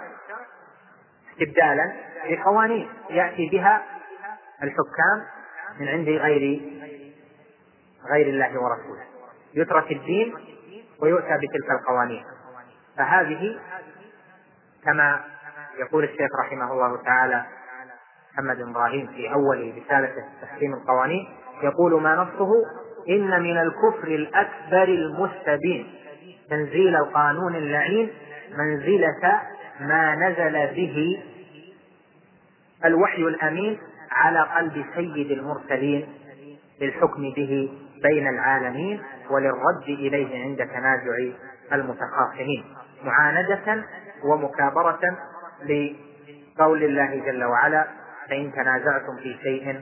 استبدالا بقوانين. يأتي بها الحكام من عند غير غير الله ورسوله. يترك الدين ويؤتى بتلك القوانين. فهذه كما يقول الشيخ رحمه الله تعالى محمد إبراهيم في اول رسالته تحكيم القوانين يقول ما نصه إن من الكفر الأكبر المستبين. تنزيل القانون اللعين منزلة ما نزل به الوحي الأمين على قلب سيد المرسلين للحكم به بين العالمين وللرد إليه عند تنازع المتخاصمين. معاندة ومكابرة لقول الله جل وعلا فإن تنازعتم في شيء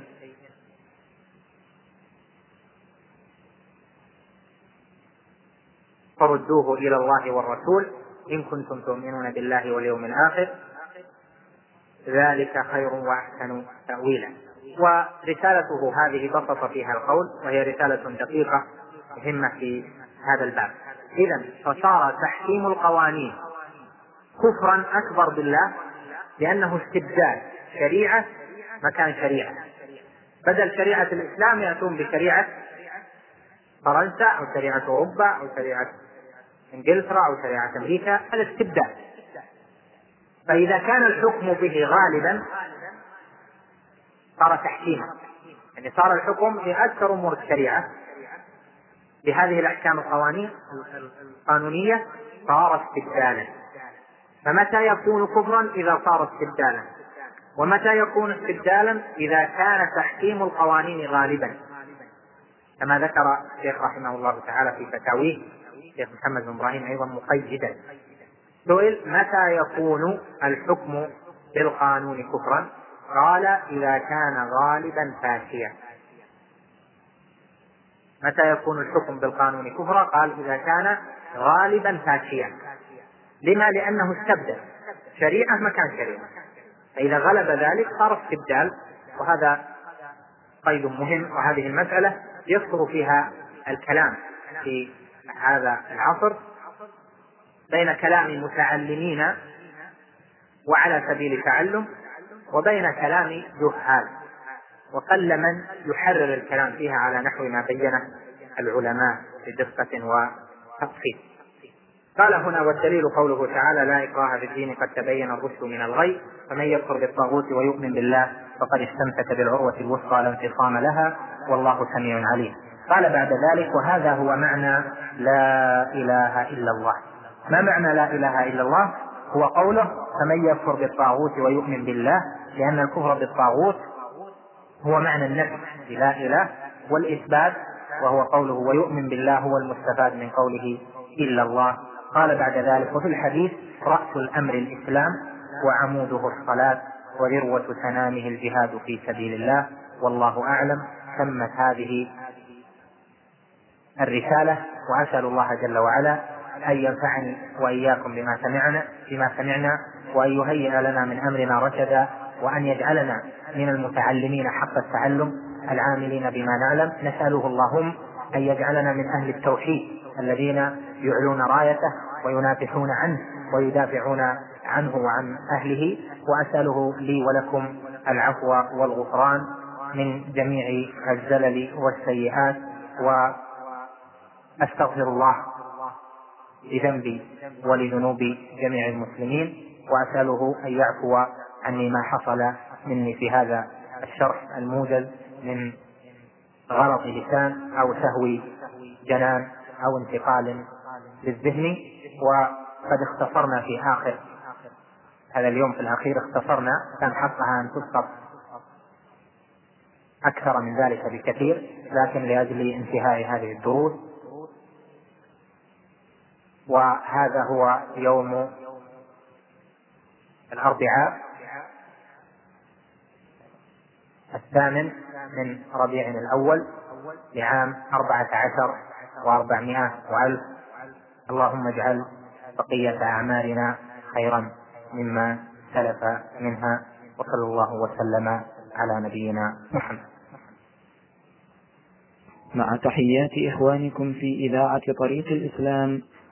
فردوه إلى الله والرسول إن كنتم تؤمنون بالله واليوم الآخر. ذلك خير وأحسن تأويلا. ورسالته هذه بسط فيها القول وهي رسالة دقيقة مهمة في هذا الباب. إذا فصار تحكيم القوانين كفرا أكبر بالله لأنه استبدال شريعة مكان شريعة. بدل شريعة الإسلام يأتون بشريعة فرنسا أو شريعة أوروبا أو شريعة إنجلترا أو شريعة أمريكا هذا استبدال. فإذا كان الحكم به غالبا صار تحكيما. يعني صار الحكم في أكثر أمور الشريعة. بهذه الأحكام القوانين القانونية صار استبدالا. فمتى يكون كفرا؟ إذا صار استبدالا. ومتى يكون استبدالا؟ إذا كان تحكيم القوانين غالبا. كما ذكر الشيخ رحمه الله تعالى في فتاويه الشيخ محمد بن إبراهيم أيضا مقيدا. سئل متى يكون الحكم بالقانون كفرا؟ قال إذا كان غالبا فاشيا. متى يكون الحكم بالقانون كفرا؟ قال إذا كان غالبا فاشيا. لما؟ لأنه استبدل. شريعة مكان شريعة. فإذا غلب ذلك صار استبدال. وهذا قيد مهم. وهذه المسألة يكثر فيها الكلام في هذا العصر بين كلام المتعلمين وعلى سبيل التعلم وبين كلام جهال. وقل من يحرر الكلام فيها على نحو ما بينه العلماء بدقة وتفصيل. قال هنا والدليل قوله تعالى لا إكراه في الدين قد تبين الرشد من الغي فمن يكفر بالطاغوت ويؤمن بالله فقد استمسك بالعروة الوثقى لا انفصام لها والله سميع عليم. قال بعد ذلك وهذا هو معنى لا إله إلا الله. ما معنى لا إله إلا الله؟ هو قوله فمن يكفر بالطاغوت ويؤمن بالله لأن الكفر بالطاغوت هو معنى النفي لا إله والإثبات وهو قوله ويؤمن بالله هو المستفاد من قوله إلا الله. قال بعد ذلك وفي الحديث رأس الأمر الإسلام وعموده الصلاة وذروة سنامه الجهاد في سبيل الله والله أعلم تمت هذه الرسالة وأسأل الله جل وعلا أن ينفعني وإياكم بما سمعنا بما سمعنا وأن يهيئ لنا من أمرنا رشدا وأن يجعلنا من المتعلمين حق التعلم العاملين بما نعلم. نسأله اللهم أن يجعلنا من أهل التوحيد الذين يعلون رايته وينافحون عنه ويدافعون عنه وعن أهله. وأسأله لي ولكم العفو والغفران من جميع الزلل والسيئات وأستغفر الله لذنبي ولذنوب جميع المسلمين وأسأله أن يعفو عني ما حصل مني في هذا الشرح الموجز من غلط لسان أو سهو جنان أو انتقال للذهن. وقد اختصرنا في آخر هذا اليوم في الأخير اختصرنا كان حقها أن تسقط أكثر من ذلك بكثير لكن لأجل انتهاء هذه الدروس وهذا هو يوم الأربعاء الثامن من ربيع الأول لعام أربعة عشر وأربعمائة وألف. اللهم اجعل بقية أعمالنا خيرا مما سلف منها وصلى الله وسلم على نبينا محمد. مع تحيات إخوانكم في إذاعة طريق الإسلام